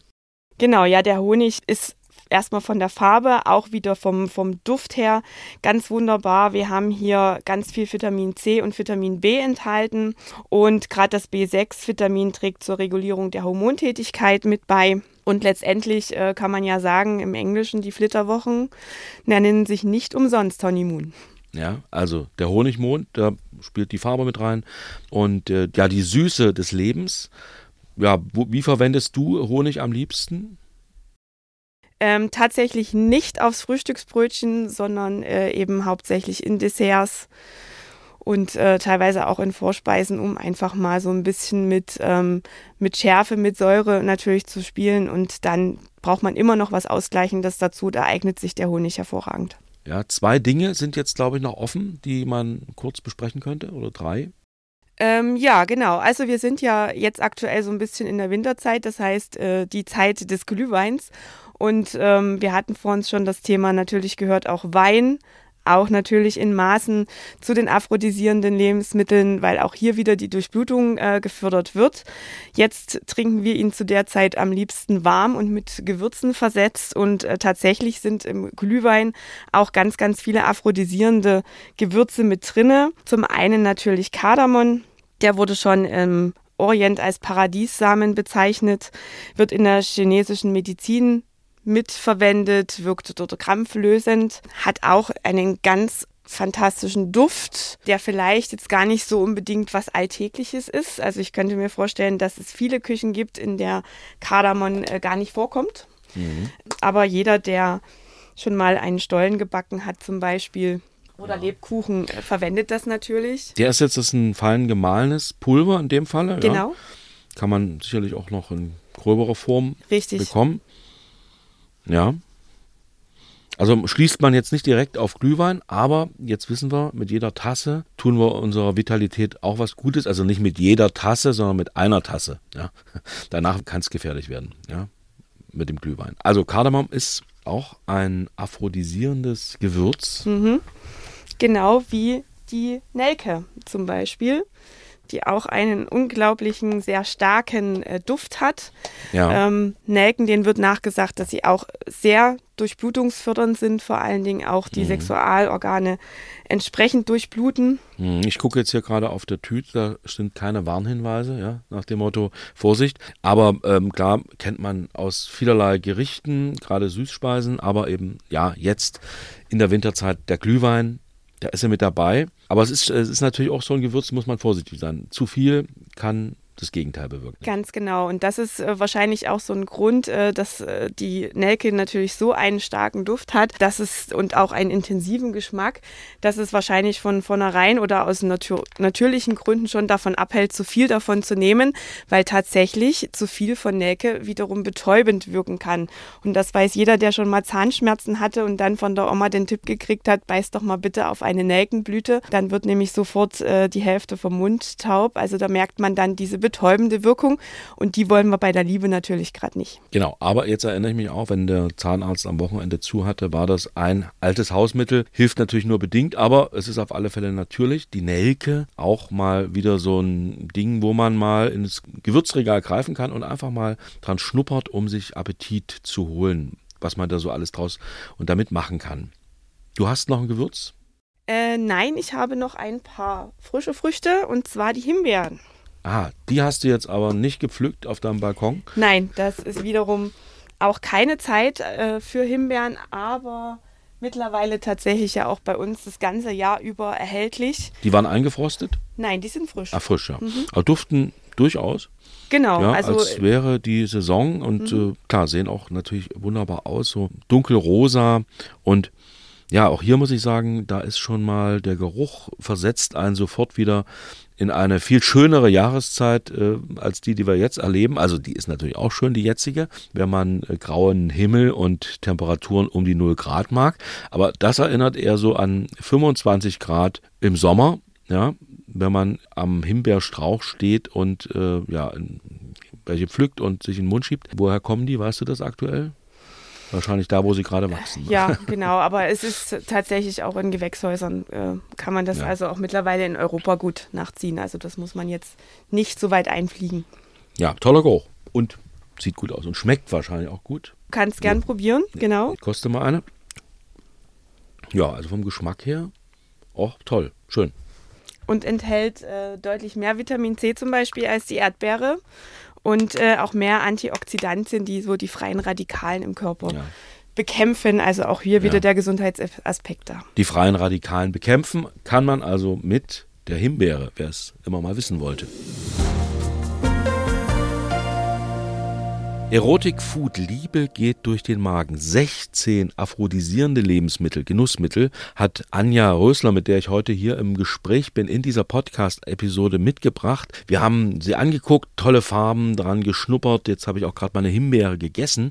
[SPEAKER 3] Genau, ja, der Honig ist erstmal von der Farbe, auch wieder vom, vom Duft her ganz wunderbar. Wir haben hier ganz viel Vitamin C und Vitamin B enthalten und gerade das B6-Vitamin trägt zur Regulierung der Hormontätigkeit mit bei. Und letztendlich äh, kann man ja sagen, im Englischen die Flitterwochen nennen sich nicht umsonst Honeymoon.
[SPEAKER 2] Ja, also der Honigmond, da spielt die Farbe mit rein und äh, ja, die Süße des Lebens. Ja, wo, wie verwendest du Honig am liebsten?
[SPEAKER 3] Ähm, tatsächlich nicht aufs Frühstücksbrötchen, sondern äh, eben hauptsächlich in Desserts und äh, teilweise auch in Vorspeisen, um einfach mal so ein bisschen mit, ähm, mit Schärfe, mit Säure natürlich zu spielen. Und dann braucht man immer noch was Ausgleichendes dazu. Da eignet sich der Honig hervorragend.
[SPEAKER 2] Ja, zwei Dinge sind jetzt, glaube ich, noch offen, die man kurz besprechen könnte oder drei.
[SPEAKER 3] Ähm, ja, genau. Also wir sind ja jetzt aktuell so ein bisschen in der Winterzeit, das heißt äh, die Zeit des Glühweins. Und ähm, wir hatten vor uns schon das Thema natürlich gehört, auch Wein, auch natürlich in Maßen zu den aphrodisierenden Lebensmitteln, weil auch hier wieder die Durchblutung äh, gefördert wird. Jetzt trinken wir ihn zu der Zeit am liebsten warm und mit Gewürzen versetzt und äh, tatsächlich sind im Glühwein auch ganz, ganz viele aphrodisierende Gewürze mit drinne. Zum einen natürlich Kardamom, der wurde schon im Orient als Paradiessamen bezeichnet, wird in der chinesischen Medizin mitverwendet, wirkt dort krampflösend, hat auch einen ganz fantastischen Duft, der vielleicht jetzt gar nicht so unbedingt was Alltägliches ist. Also ich könnte mir vorstellen, dass es viele Küchen gibt, in der Kardamom äh, gar nicht vorkommt. Mhm. Aber jeder, der schon mal einen Stollen gebacken hat zum Beispiel oder ja. Lebkuchen, äh, verwendet das natürlich.
[SPEAKER 2] Der ist jetzt das ein fein gemahlenes Pulver in dem Falle.
[SPEAKER 3] Genau. Ja.
[SPEAKER 2] Kann man sicherlich auch noch in gröberer Form
[SPEAKER 3] Richtig.
[SPEAKER 2] bekommen. Ja. Also schließt man jetzt nicht direkt auf Glühwein, aber jetzt wissen wir, mit jeder Tasse tun wir unserer Vitalität auch was Gutes. Also nicht mit jeder Tasse, sondern mit einer Tasse. Ja. [LAUGHS] Danach kann es gefährlich werden, ja, mit dem Glühwein. Also Kardamom ist auch ein aphrodisierendes Gewürz.
[SPEAKER 3] Mhm. Genau wie die Nelke zum Beispiel die auch einen unglaublichen, sehr starken äh, Duft hat.
[SPEAKER 2] Ja.
[SPEAKER 3] Ähm, Nelken, denen wird nachgesagt, dass sie auch sehr durchblutungsfördernd sind, vor allen Dingen auch die
[SPEAKER 2] Mhm.
[SPEAKER 3] Sexualorgane entsprechend durchbluten.
[SPEAKER 2] Hm, Ich gucke jetzt hier gerade auf der Tüte, da sind keine Warnhinweise, ja, nach dem Motto Vorsicht. Aber ähm, klar kennt man aus vielerlei Gerichten, gerade Süßspeisen, aber eben ja jetzt in der Winterzeit der Glühwein, da ist er mit dabei. Aber es ist, es ist natürlich auch so ein Gewürz, muss man vorsichtig sein. Zu viel kann das Gegenteil bewirken.
[SPEAKER 3] Ganz genau. Und das ist äh, wahrscheinlich auch so ein Grund, äh, dass äh, die Nelke natürlich so einen starken Duft hat, dass es und auch einen intensiven Geschmack, dass es wahrscheinlich von vornherein oder aus natür natürlichen Gründen schon davon abhält, zu viel davon zu nehmen, weil tatsächlich zu viel von Nelke wiederum betäubend wirken kann. Und das weiß jeder, der schon mal Zahnschmerzen hatte und dann von der Oma den Tipp gekriegt hat, beiß doch mal bitte auf eine Nelkenblüte. Dann wird nämlich sofort äh, die Hälfte vom Mund taub. Also da merkt man dann diese betäubende Wirkung und die wollen wir bei der Liebe natürlich gerade nicht.
[SPEAKER 2] Genau, aber jetzt erinnere ich mich auch, wenn der Zahnarzt am Wochenende zu hatte, war das ein altes Hausmittel. Hilft natürlich nur bedingt, aber es ist auf alle Fälle natürlich. Die Nelke, auch mal wieder so ein Ding, wo man mal ins Gewürzregal greifen kann und einfach mal dran schnuppert, um sich Appetit zu holen, was man da so alles draus und damit machen kann. Du hast noch ein Gewürz?
[SPEAKER 3] Äh, nein, ich habe noch ein paar frische Früchte und zwar die Himbeeren.
[SPEAKER 2] Ah, die hast du jetzt aber nicht gepflückt auf deinem Balkon.
[SPEAKER 3] Nein, das ist wiederum auch keine Zeit äh, für Himbeeren, aber mittlerweile tatsächlich ja auch bei uns das ganze Jahr über erhältlich.
[SPEAKER 2] Die waren eingefrostet?
[SPEAKER 3] Nein, die sind frisch.
[SPEAKER 2] Ah, frisch, ja. Aber duften durchaus.
[SPEAKER 3] genau,
[SPEAKER 2] Ja,
[SPEAKER 3] also
[SPEAKER 2] als wäre die Saison und äh, klar, sehen auch natürlich wunderbar aus, so dunkelrosa und ja, auch hier muss ich sagen, da ist schon mal der Geruch versetzt einen sofort wieder in eine viel schönere Jahreszeit äh, als die, die wir jetzt erleben. Also die ist natürlich auch schön, die jetzige, wenn man äh, grauen Himmel und Temperaturen um die 0 Grad mag. Aber das erinnert eher so an 25 Grad im Sommer, ja, wenn man am Himbeerstrauch steht und äh, ja, welche pflückt und sich in den Mund schiebt. Woher kommen die? Weißt du das aktuell? Wahrscheinlich da, wo sie gerade wachsen.
[SPEAKER 3] ja, [LAUGHS] genau, aber es ist tatsächlich auch in Gewächshäusern, äh, kann man das
[SPEAKER 2] Ja.
[SPEAKER 3] also auch mittlerweile in Europa gut nachziehen. Also das muss man jetzt nicht so weit einfliegen.
[SPEAKER 2] Ja, toller Geruch. Und sieht gut aus und schmeckt wahrscheinlich auch gut.
[SPEAKER 3] Kannst gern probieren, genau.
[SPEAKER 2] Ich koste mal eine. Ja, also vom Geschmack her auch toll. Schön.
[SPEAKER 3] und enthält äh, deutlich mehr Vitamin C zum Beispiel als die Erdbeere und äh, auch mehr Antioxidantien, die so die freien Radikalen im Körper
[SPEAKER 2] Ja.
[SPEAKER 3] bekämpfen. Also auch hier wieder
[SPEAKER 2] Ja.
[SPEAKER 3] der Gesundheitsaspekt da.
[SPEAKER 2] Die freien Radikalen bekämpfen kann man also mit der Himbeere, wer es immer mal wissen wollte. Erotik Food Liebe geht durch den Magen. 16 aphrodisierende Lebensmittel, Genussmittel hat Anja Rösler, mit der ich heute hier im Gespräch bin, in dieser Podcast-Episode mitgebracht. Wir haben sie angeguckt, tolle Farben dran geschnuppert. Jetzt habe ich auch gerade meine Himbeere gegessen.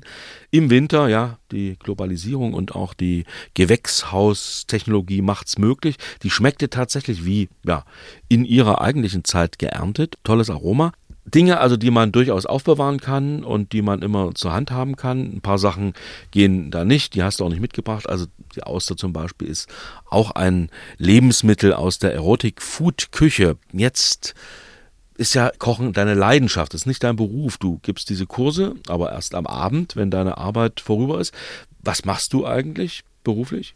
[SPEAKER 2] Im Winter, ja, die Globalisierung und auch die Gewächshaustechnologie macht's möglich. Die schmeckte tatsächlich wie, ja, in ihrer eigentlichen Zeit geerntet. Tolles Aroma. Dinge also, die man durchaus aufbewahren kann und die man immer zur Hand haben kann. Ein paar Sachen gehen da nicht, die hast du auch nicht mitgebracht. Also die Auster zum Beispiel ist auch ein Lebensmittel aus der Erotik-Food-Küche. Jetzt ist ja Kochen deine Leidenschaft, ist nicht dein Beruf. Du gibst diese Kurse, aber erst am Abend, wenn deine Arbeit vorüber ist. Was machst du eigentlich beruflich?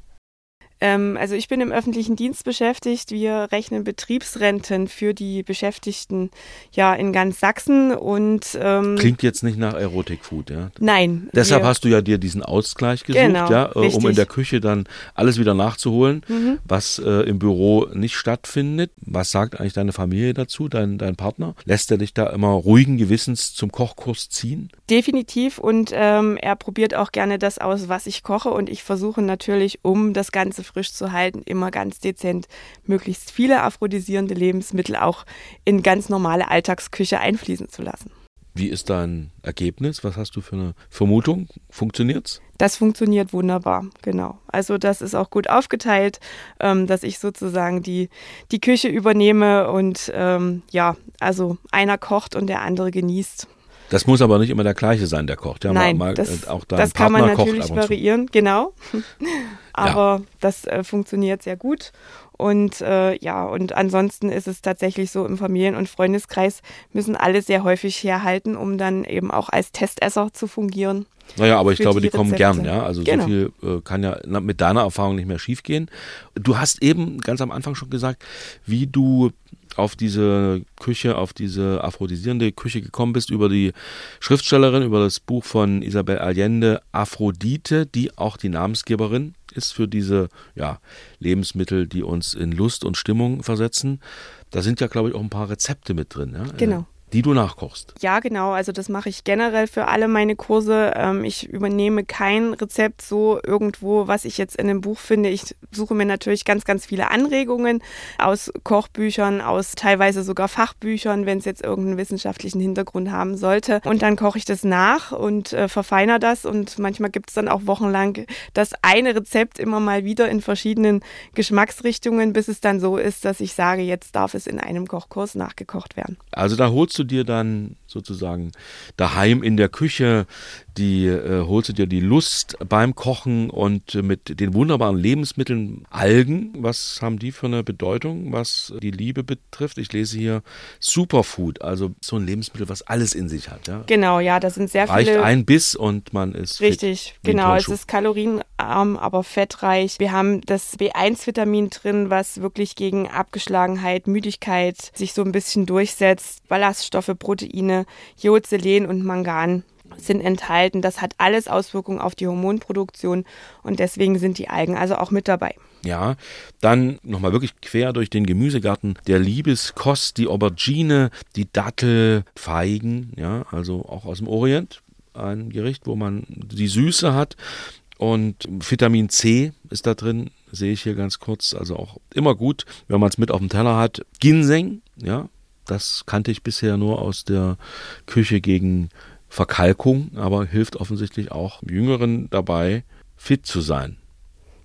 [SPEAKER 3] Ähm, also ich bin im öffentlichen Dienst beschäftigt. Wir rechnen Betriebsrenten für die Beschäftigten ja in ganz Sachsen und ähm,
[SPEAKER 2] Klingt jetzt nicht nach Erotik-Food, ja?
[SPEAKER 3] nein.
[SPEAKER 2] Deshalb hast du ja dir diesen Ausgleich gesucht,
[SPEAKER 3] Genau,
[SPEAKER 2] ja, äh, um.
[SPEAKER 3] Mhm.
[SPEAKER 2] in der Küche dann alles wieder nachzuholen, was äh, im Büro nicht stattfindet. Was sagt eigentlich deine Familie dazu, dein, dein Partner? Lässt er dich da immer ruhigen Gewissens zum Kochkurs ziehen?
[SPEAKER 3] Definitiv und ähm, er probiert auch gerne das aus, was ich koche und ich versuche natürlich, um das Ganze frisch zu halten, immer ganz dezent möglichst viele aphrodisierende Lebensmittel auch in ganz normale Alltagsküche einfließen zu lassen.
[SPEAKER 2] Wie ist dein Ergebnis? Was hast du für eine Vermutung? Funktioniert's?
[SPEAKER 3] Das funktioniert wunderbar, genau. Also das ist auch gut aufgeteilt, ähm, dass ich sozusagen die, die Küche übernehme und ähm, ja, also einer kocht und der andere genießt.
[SPEAKER 2] Das muss aber nicht immer der gleiche sein, der kocht. Ja,
[SPEAKER 3] Nein,
[SPEAKER 2] mal, mal,
[SPEAKER 3] das,
[SPEAKER 2] äh, auch
[SPEAKER 3] das kann man natürlich variieren, genau. [LAUGHS] Aber das äh, funktioniert sehr gut. Und äh, ja, und ansonsten ist es tatsächlich so, im Familien- und Freundeskreis müssen alle sehr häufig herhalten, um dann eben auch als Testesser zu fungieren.
[SPEAKER 2] Naja, aber ich glaube, die, die kommen gern, ja. Also
[SPEAKER 3] genau.
[SPEAKER 2] so viel äh, kann ja mit deiner Erfahrung nicht mehr schiefgehen. Du hast eben ganz am Anfang schon gesagt, wie du auf diese Küche, auf diese aphrodisierende Küche gekommen bist, über die Schriftstellerin, über das Buch von Isabel Allende, Aphrodite, die auch die Namensgeberin ist für diese ja, Lebensmittel, die uns in Lust und Stimmung versetzen. Da sind ja, glaube ich, auch ein paar Rezepte mit drin. Ja?
[SPEAKER 3] Genau
[SPEAKER 2] die du nachkochst.
[SPEAKER 3] Ja, genau. Also das mache ich generell für alle meine Kurse. Ähm, ich übernehme kein Rezept so irgendwo, was ich jetzt in einem Buch finde. Ich suche mir natürlich ganz, ganz viele Anregungen aus Kochbüchern, aus teilweise sogar Fachbüchern, wenn es jetzt irgendeinen wissenschaftlichen Hintergrund haben sollte. Und dann koche ich das nach und äh, verfeiner das. Und manchmal gibt es dann auch wochenlang das eine Rezept immer mal wieder in verschiedenen Geschmacksrichtungen, bis es dann so ist, dass ich sage, jetzt darf es in einem Kochkurs nachgekocht werden.
[SPEAKER 2] Also da holst du dir dann sozusagen daheim in der Küche, die äh, holst du dir die Lust beim Kochen und äh, mit den wunderbaren Lebensmitteln Algen. Was haben die für eine Bedeutung, was die Liebe betrifft? Ich lese hier Superfood, also so ein Lebensmittel, was alles in sich hat. Ja?
[SPEAKER 3] Genau, ja, da sind sehr
[SPEAKER 2] Reicht
[SPEAKER 3] viele.
[SPEAKER 2] Reicht ein Biss und man ist
[SPEAKER 3] richtig.
[SPEAKER 2] Fit,
[SPEAKER 3] genau, es ist kalorienarm, aber fettreich. Wir haben das B1-Vitamin drin, was wirklich gegen Abgeschlagenheit, Müdigkeit sich so ein bisschen durchsetzt. Ballaststoffe, Proteine, Jod, Selen und Mangan sind enthalten. Das hat alles Auswirkungen auf die Hormonproduktion und deswegen sind die Algen also auch mit dabei.
[SPEAKER 2] Ja, dann nochmal wirklich quer durch den Gemüsegarten der Liebeskost, die Aubergine, die Dattel, Feigen, ja, also auch aus dem Orient. Ein Gericht, wo man die Süße hat und Vitamin C ist da drin, sehe ich hier ganz kurz, also auch immer gut, wenn man es mit auf dem Teller hat. Ginseng, ja, das kannte ich bisher nur aus der Küche gegen Verkalkung, aber hilft offensichtlich auch Jüngeren dabei, fit zu sein.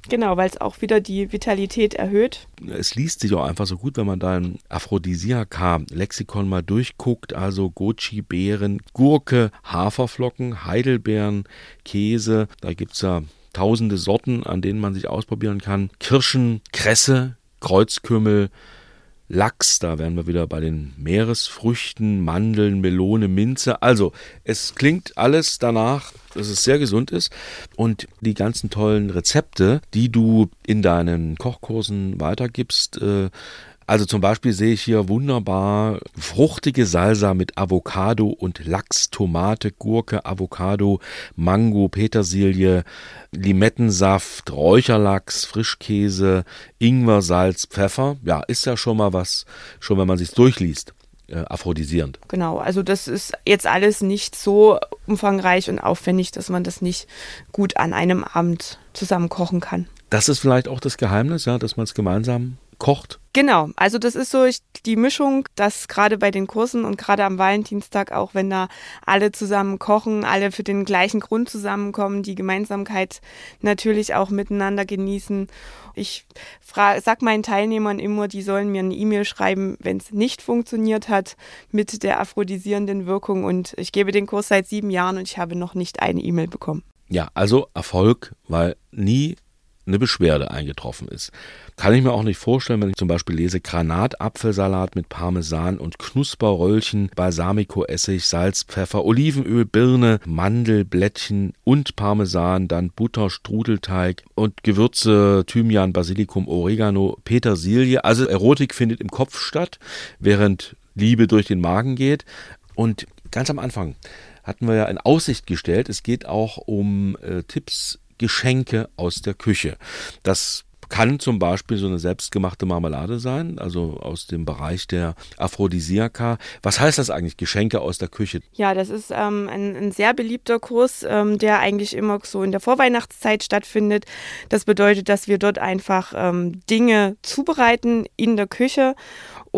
[SPEAKER 3] Genau, weil es auch wieder die Vitalität erhöht.
[SPEAKER 2] Es liest sich auch einfach so gut, wenn man da ein Aphrodisiaka-Lexikon mal durchguckt. Also Goji-Beeren, Gurke, Haferflocken, Heidelbeeren, Käse. Da gibt es ja tausende Sorten, an denen man sich ausprobieren kann. Kirschen, Kresse, Kreuzkümmel, Lachs, da wären wir wieder bei den Meeresfrüchten, Mandeln, Melone, Minze. Also, es klingt alles danach, dass es sehr gesund ist. Und die ganzen tollen Rezepte, die du in deinen Kochkursen weitergibst, äh, also zum Beispiel sehe ich hier wunderbar fruchtige Salsa mit Avocado und Lachs, Tomate, Gurke, Avocado, Mango, Petersilie, Limettensaft, Räucherlachs, Frischkäse, Ingwer, Salz, Pfeffer. Ja, ist ja schon mal was, schon wenn man sich durchliest. Äh, aphrodisierend.
[SPEAKER 3] Genau, also das ist jetzt alles nicht so umfangreich und aufwendig, dass man das nicht gut an einem Abend zusammen kochen kann.
[SPEAKER 2] Das ist vielleicht auch das Geheimnis, ja, dass man es gemeinsam kocht?
[SPEAKER 3] Genau, also das ist so die Mischung, dass gerade bei den Kursen und gerade am Valentinstag, auch wenn da alle zusammen kochen, alle für den gleichen Grund zusammenkommen, die Gemeinsamkeit natürlich auch miteinander genießen. Ich sag meinen Teilnehmern immer, die sollen mir eine E-Mail schreiben, wenn es nicht funktioniert hat mit der aphrodisierenden Wirkung. Und ich gebe den Kurs seit sieben Jahren und ich habe noch nicht eine E-Mail bekommen.
[SPEAKER 2] Ja, also Erfolg, weil nie eine Beschwerde eingetroffen ist. Kann ich mir auch nicht vorstellen, wenn ich zum Beispiel lese Granatapfelsalat mit Parmesan und Knusperröllchen, Balsamico-Essig, Salz, Pfeffer, Olivenöl, Birne, Mandelblättchen und Parmesan, dann Butter, Strudelteig und Gewürze, Thymian, Basilikum, Oregano, Petersilie. Also Erotik findet im Kopf statt, während Liebe durch den Magen geht. Und ganz am Anfang hatten wir ja in Aussicht gestellt, es geht auch um äh, Tipps Geschenke aus der Küche. Das kann zum Beispiel so eine selbstgemachte Marmelade sein, also aus dem Bereich der Aphrodisiaka. Was heißt das eigentlich, Geschenke aus der Küche?
[SPEAKER 3] Ja, das ist ähm, ein, ein, sehr beliebter Kurs, ähm, der eigentlich immer so in der Vorweihnachtszeit stattfindet. Das bedeutet, dass wir dort einfach ähm, Dinge zubereiten in der Küche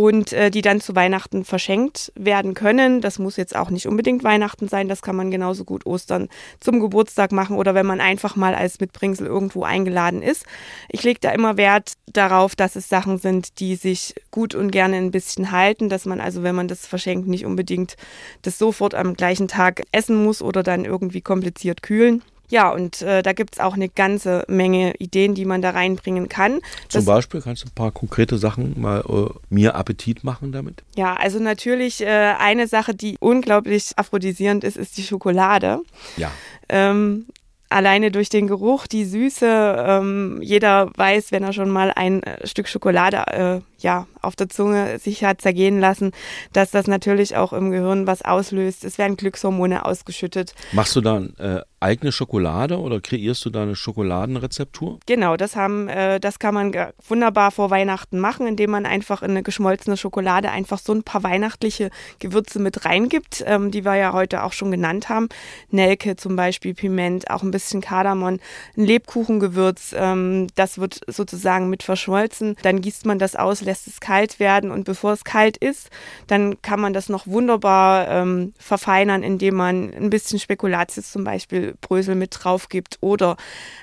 [SPEAKER 3] und äh, die dann zu Weihnachten verschenkt werden können. Das muss jetzt auch nicht unbedingt Weihnachten sein, das kann man genauso gut Ostern zum Geburtstag machen oder wenn man einfach mal als Mitbringsel irgendwo eingeladen ist. Ich lege da immer Wert darauf, dass es Sachen sind, die sich gut und gerne ein bisschen halten, dass man also, wenn man das verschenkt, nicht unbedingt das sofort am gleichen Tag essen muss oder dann irgendwie kompliziert kühlen. Ja, und äh, da gibt es auch eine ganze Menge Ideen, die man da reinbringen kann.
[SPEAKER 2] Zum Beispiel kannst du ein paar konkrete Sachen mal äh, mir Appetit machen damit?
[SPEAKER 3] Ja, also natürlich äh, eine Sache, die unglaublich aphrodisierend ist, ist die Schokolade.
[SPEAKER 2] Ja.
[SPEAKER 3] Ähm, alleine durch den Geruch, die Süße. Ähm, jeder weiß, wenn er schon mal ein äh, Stück Schokolade äh, ja, auf der Zunge sich hat zergehen lassen, dass das natürlich auch im Gehirn was auslöst. Es werden Glückshormone ausgeschüttet.
[SPEAKER 2] Machst du dann äh, eigene Schokolade oder kreierst du da eine Schokoladenrezeptur?
[SPEAKER 3] Genau, das haben, äh, das kann man wunderbar vor Weihnachten machen, indem man einfach in eine geschmolzene Schokolade einfach so ein paar weihnachtliche Gewürze mit reingibt, ähm, die wir ja heute auch schon genannt haben. Nelke zum Beispiel, Piment, auch ein bisschen Kardamom, ein Lebkuchengewürz, ähm, das wird sozusagen mit verschmolzen. Dann gießt man das aus, lässt es kalt werden und bevor es kalt ist, dann kann man das noch wunderbar ähm, verfeinern, indem man ein bisschen Spekulatius zum Beispiel Brösel mit drauf gibt oder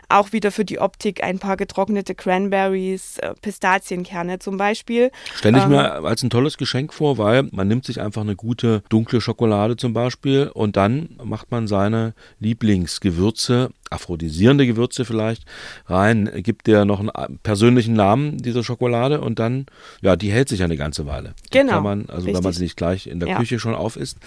[SPEAKER 3] auch wieder für die Optik ein paar getrocknete Cranberries, äh, Pistazienkerne zum Beispiel.
[SPEAKER 2] Stelle ich ähm, mir als ein tolles Geschenk vor, weil man nimmt sich einfach eine gute dunkle Schokolade zum Beispiel und dann macht man seine Lieblingsgewürze aphrodisierende Gewürze vielleicht rein, gibt der noch einen persönlichen Namen dieser Schokolade und dann, ja, die hält sich eine ganze Weile.
[SPEAKER 3] Genau.
[SPEAKER 2] Kann man, also richtig. wenn man sie nicht gleich in der ja. Küche schon aufisst.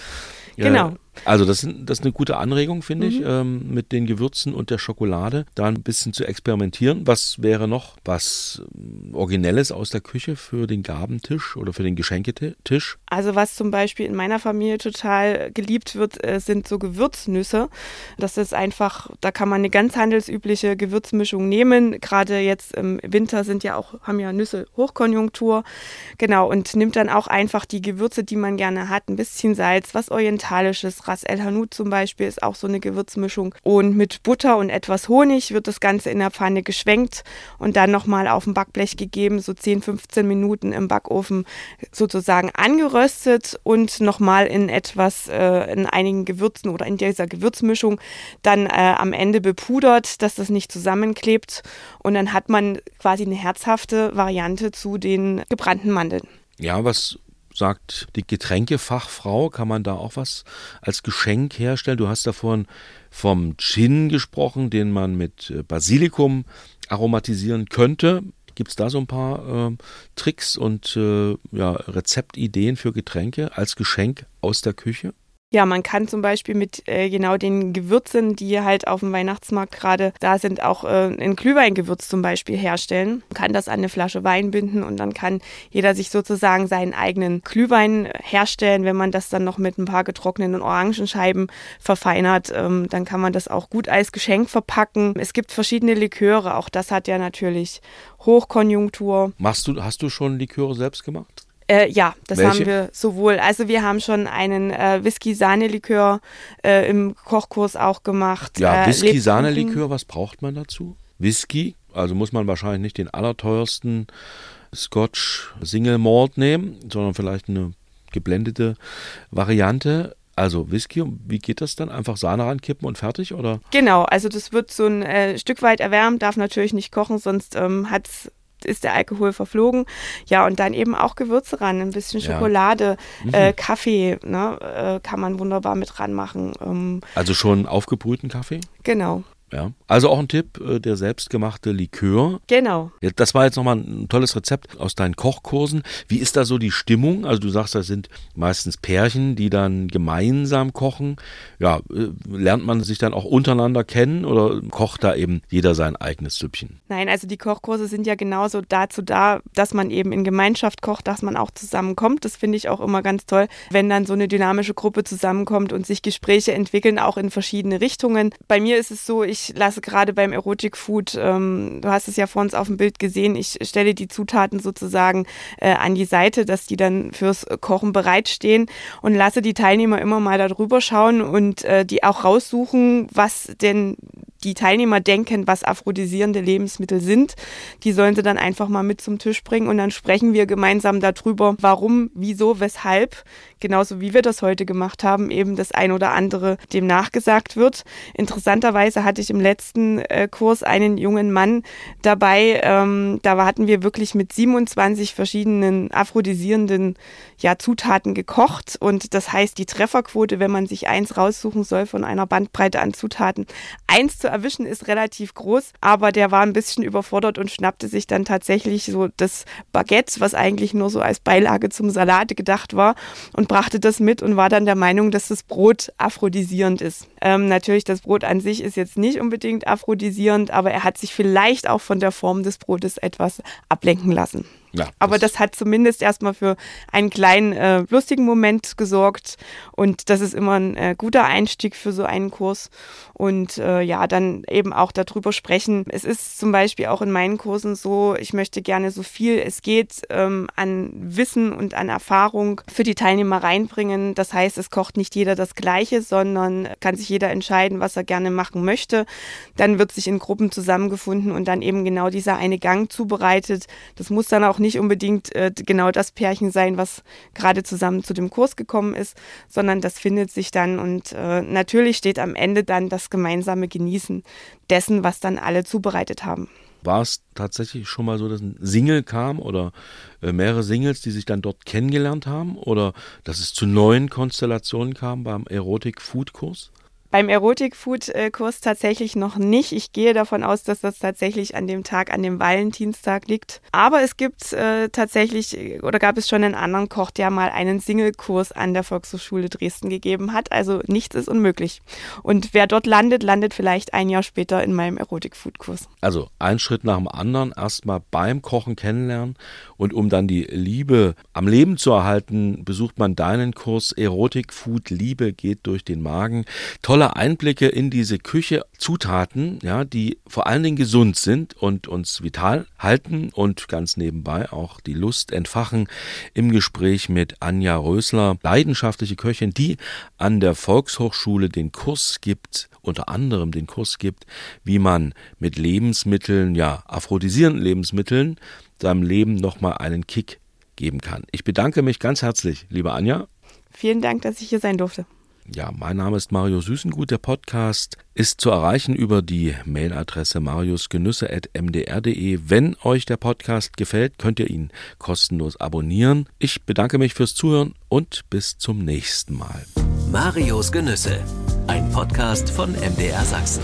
[SPEAKER 3] Genau.
[SPEAKER 2] Also das, das ist eine gute Anregung, finde mhm. ich, ähm, mit den Gewürzen und der Schokolade, da ein bisschen zu experimentieren. Was wäre noch was ähm, Originelles aus der Küche für den Gabentisch oder für den Geschenketisch?
[SPEAKER 3] Also was zum Beispiel in meiner Familie total geliebt wird, äh, sind so Gewürznüsse. Das ist einfach, da kann man eine ganz handelsübliche Gewürzmischung nehmen. Gerade jetzt im Winter sind ja auch, haben ja Nüsse Hochkonjunktur. Genau, und nimmt dann auch einfach die Gewürze, die man gerne hat, ein bisschen Salz, was Orientalisches, Ras El Hanout zum Beispiel ist auch so eine Gewürzmischung. Und mit Butter und etwas Honig wird das Ganze in der Pfanne geschwenkt und dann nochmal auf dem Backblech gegeben, so 10, 15 Minuten im Backofen sozusagen angeröstet und nochmal in etwas, äh, in einigen Gewürzen oder in dieser Gewürzmischung dann äh, am Ende bepudert, dass das nicht zusammenklebt. Und dann hat man quasi eine herzhafte Variante zu den gebrannten Mandeln.
[SPEAKER 2] Ja, was sagt die Getränkefachfrau, kann man da auch was als Geschenk herstellen? Du hast davon vom Gin gesprochen, den man mit äh, Basilikum aromatisieren könnte. Gibt es da so ein paar äh, Tricks und äh, ja, Rezeptideen für Getränke als Geschenk aus der Küche?
[SPEAKER 3] Ja, man kann zum Beispiel mit äh, genau den Gewürzen, die halt auf dem Weihnachtsmarkt gerade da sind, auch äh, ein Glühweingewürz zum Beispiel herstellen. Man kann das an eine Flasche Wein binden und dann kann jeder sich sozusagen seinen eigenen Glühwein herstellen. Wenn man das dann noch mit ein paar getrockneten Orangenscheiben verfeinert, ähm, dann kann man das auch gut als Geschenk verpacken. Es gibt verschiedene Liköre, auch das hat ja natürlich Hochkonjunktur.
[SPEAKER 2] Machst du, hast du schon Liköre selbst gemacht?
[SPEAKER 3] Äh, ja, das Welche? haben wir sowohl. Also wir haben schon einen äh, Whisky-Sahne-Likör äh, im Kochkurs auch gemacht.
[SPEAKER 2] Ja, äh, Whisky-Sahne-Likör, was braucht man dazu? Whisky, also muss man wahrscheinlich nicht den allerteuersten Scotch Single Malt nehmen, sondern vielleicht eine geblendete Variante. Also Whisky, wie geht das dann? Einfach Sahne rankippen und fertig, oder?
[SPEAKER 3] Genau, also das wird so ein äh, Stück weit erwärmt, darf natürlich nicht kochen, sonst ähm, hat es ist der Alkohol verflogen. Ja, und dann eben auch Gewürze ran, ein bisschen Schokolade, ja. mhm. äh, Kaffee, ne, äh, kann man wunderbar mit ranmachen. Ähm,
[SPEAKER 2] also schon aufgebrühten Kaffee?
[SPEAKER 3] Genau.
[SPEAKER 2] Ja. Also auch ein Tipp, äh, der selbstgemachte Likör.
[SPEAKER 3] Genau.
[SPEAKER 2] Ja, das war jetzt nochmal ein tolles Rezept aus deinen Kochkursen. Wie ist da so die Stimmung? Also du sagst, das sind meistens Pärchen, die dann gemeinsam kochen. Ja, äh, lernt man sich dann auch untereinander kennen oder kocht da eben jeder sein eigenes Süppchen?
[SPEAKER 3] Nein, also die Kochkurse sind ja genauso dazu da, dass man eben in Gemeinschaft kocht, dass man auch zusammenkommt. Das finde ich auch immer ganz toll, wenn dann so eine dynamische Gruppe zusammenkommt und sich Gespräche entwickeln, auch in verschiedene Richtungen. Bei mir ist es so, ich ich lasse gerade beim Erotic Food, ähm, du hast es ja vor uns auf dem Bild gesehen, ich stelle die Zutaten sozusagen äh, an die Seite, dass die dann fürs Kochen bereitstehen und lasse die Teilnehmer immer mal darüber schauen und äh, die auch raussuchen, was denn die Teilnehmer denken, was aphrodisierende Lebensmittel sind. Die sollen sie dann einfach mal mit zum Tisch bringen und dann sprechen wir gemeinsam darüber, warum, wieso, weshalb, genauso wie wir das heute gemacht haben, eben das ein oder andere dem nachgesagt wird. Interessanterweise hatte ich im letzten äh, Kurs einen jungen Mann dabei, ähm, da hatten wir wirklich mit 27 verschiedenen aphrodisierenden ja, Zutaten gekocht. Und das heißt, die Trefferquote, wenn man sich eins raussuchen soll von einer Bandbreite an Zutaten, eins zu erwischen ist, relativ groß, aber der war ein bisschen überfordert und schnappte sich dann tatsächlich so das Baguette, was eigentlich nur so als Beilage zum Salat gedacht war, und brachte das mit und war dann der Meinung, dass das Brot aphrodisierend ist. Ähm, natürlich, das Brot an sich ist jetzt nicht unbedingt aphrodisierend, aber er hat sich vielleicht auch von der Form des Brotes etwas ablenken lassen. Ja, Aber das, hat zumindest erstmal für einen kleinen äh, lustigen Moment gesorgt und das ist immer ein äh, guter Einstieg für so einen Kurs und äh, ja, dann eben auch darüber sprechen. Es ist zum Beispiel auch in meinen Kursen so, ich möchte gerne so viel es geht ähm, an Wissen und an Erfahrung für die Teilnehmer reinbringen. Das heißt, es kocht nicht jeder das Gleiche, sondern kann sich jeder entscheiden, was er gerne machen möchte. Dann wird sich in Gruppen zusammengefunden und dann eben genau dieser eine Gang zubereitet. Das muss dann auch nicht unbedingt äh, genau das Pärchen sein, was gerade zusammen zu dem Kurs gekommen ist, sondern das findet sich dann und äh, natürlich steht am Ende dann das gemeinsame Genießen dessen, was dann alle zubereitet haben.
[SPEAKER 2] War es tatsächlich schon mal so, dass ein Single kam oder äh, mehrere Singles, die sich dann dort kennengelernt haben oder dass es zu neuen Konstellationen kam beim Erotik-Food-Kurs?
[SPEAKER 3] Beim Erotik-Food-Kurs tatsächlich noch nicht. Ich gehe davon aus, dass das tatsächlich an dem Tag, an dem Valentinstag liegt. Aber es gibt äh, tatsächlich, oder gab es schon einen anderen Koch, der mal einen Single-Kurs an der Volkshochschule Dresden gegeben hat. Also nichts ist unmöglich. Und wer dort landet, landet vielleicht ein Jahr später in meinem Erotik-Food-Kurs.
[SPEAKER 2] Also ein Schritt nach dem anderen, erstmal beim Kochen kennenlernen und um dann die Liebe am Leben zu erhalten, besucht man deinen Kurs Erotik-Food, Liebe geht durch den Magen. Toll tolle Einblicke in diese Küche, Zutaten, ja, die vor allen Dingen gesund sind und uns vital halten und ganz nebenbei auch die Lust entfachen im Gespräch mit Anja Rösler, leidenschaftliche Köchin, die an der Volkshochschule den Kurs gibt, unter anderem den Kurs gibt, wie man mit Lebensmitteln, ja, aphrodisierenden Lebensmitteln seinem Leben nochmal einen Kick geben kann. Ich bedanke mich ganz herzlich, liebe Anja.
[SPEAKER 3] Vielen Dank, dass ich hier sein durfte.
[SPEAKER 2] Ja, mein Name ist Mario Süßengut. Der Podcast ist zu erreichen über die Mailadresse mariusgenüsse.mdr.de. Wenn euch der Podcast gefällt, könnt ihr ihn kostenlos abonnieren. Ich bedanke mich fürs Zuhören und bis zum nächsten Mal.
[SPEAKER 1] Marius Genüsse, ein Podcast von MDR Sachsen.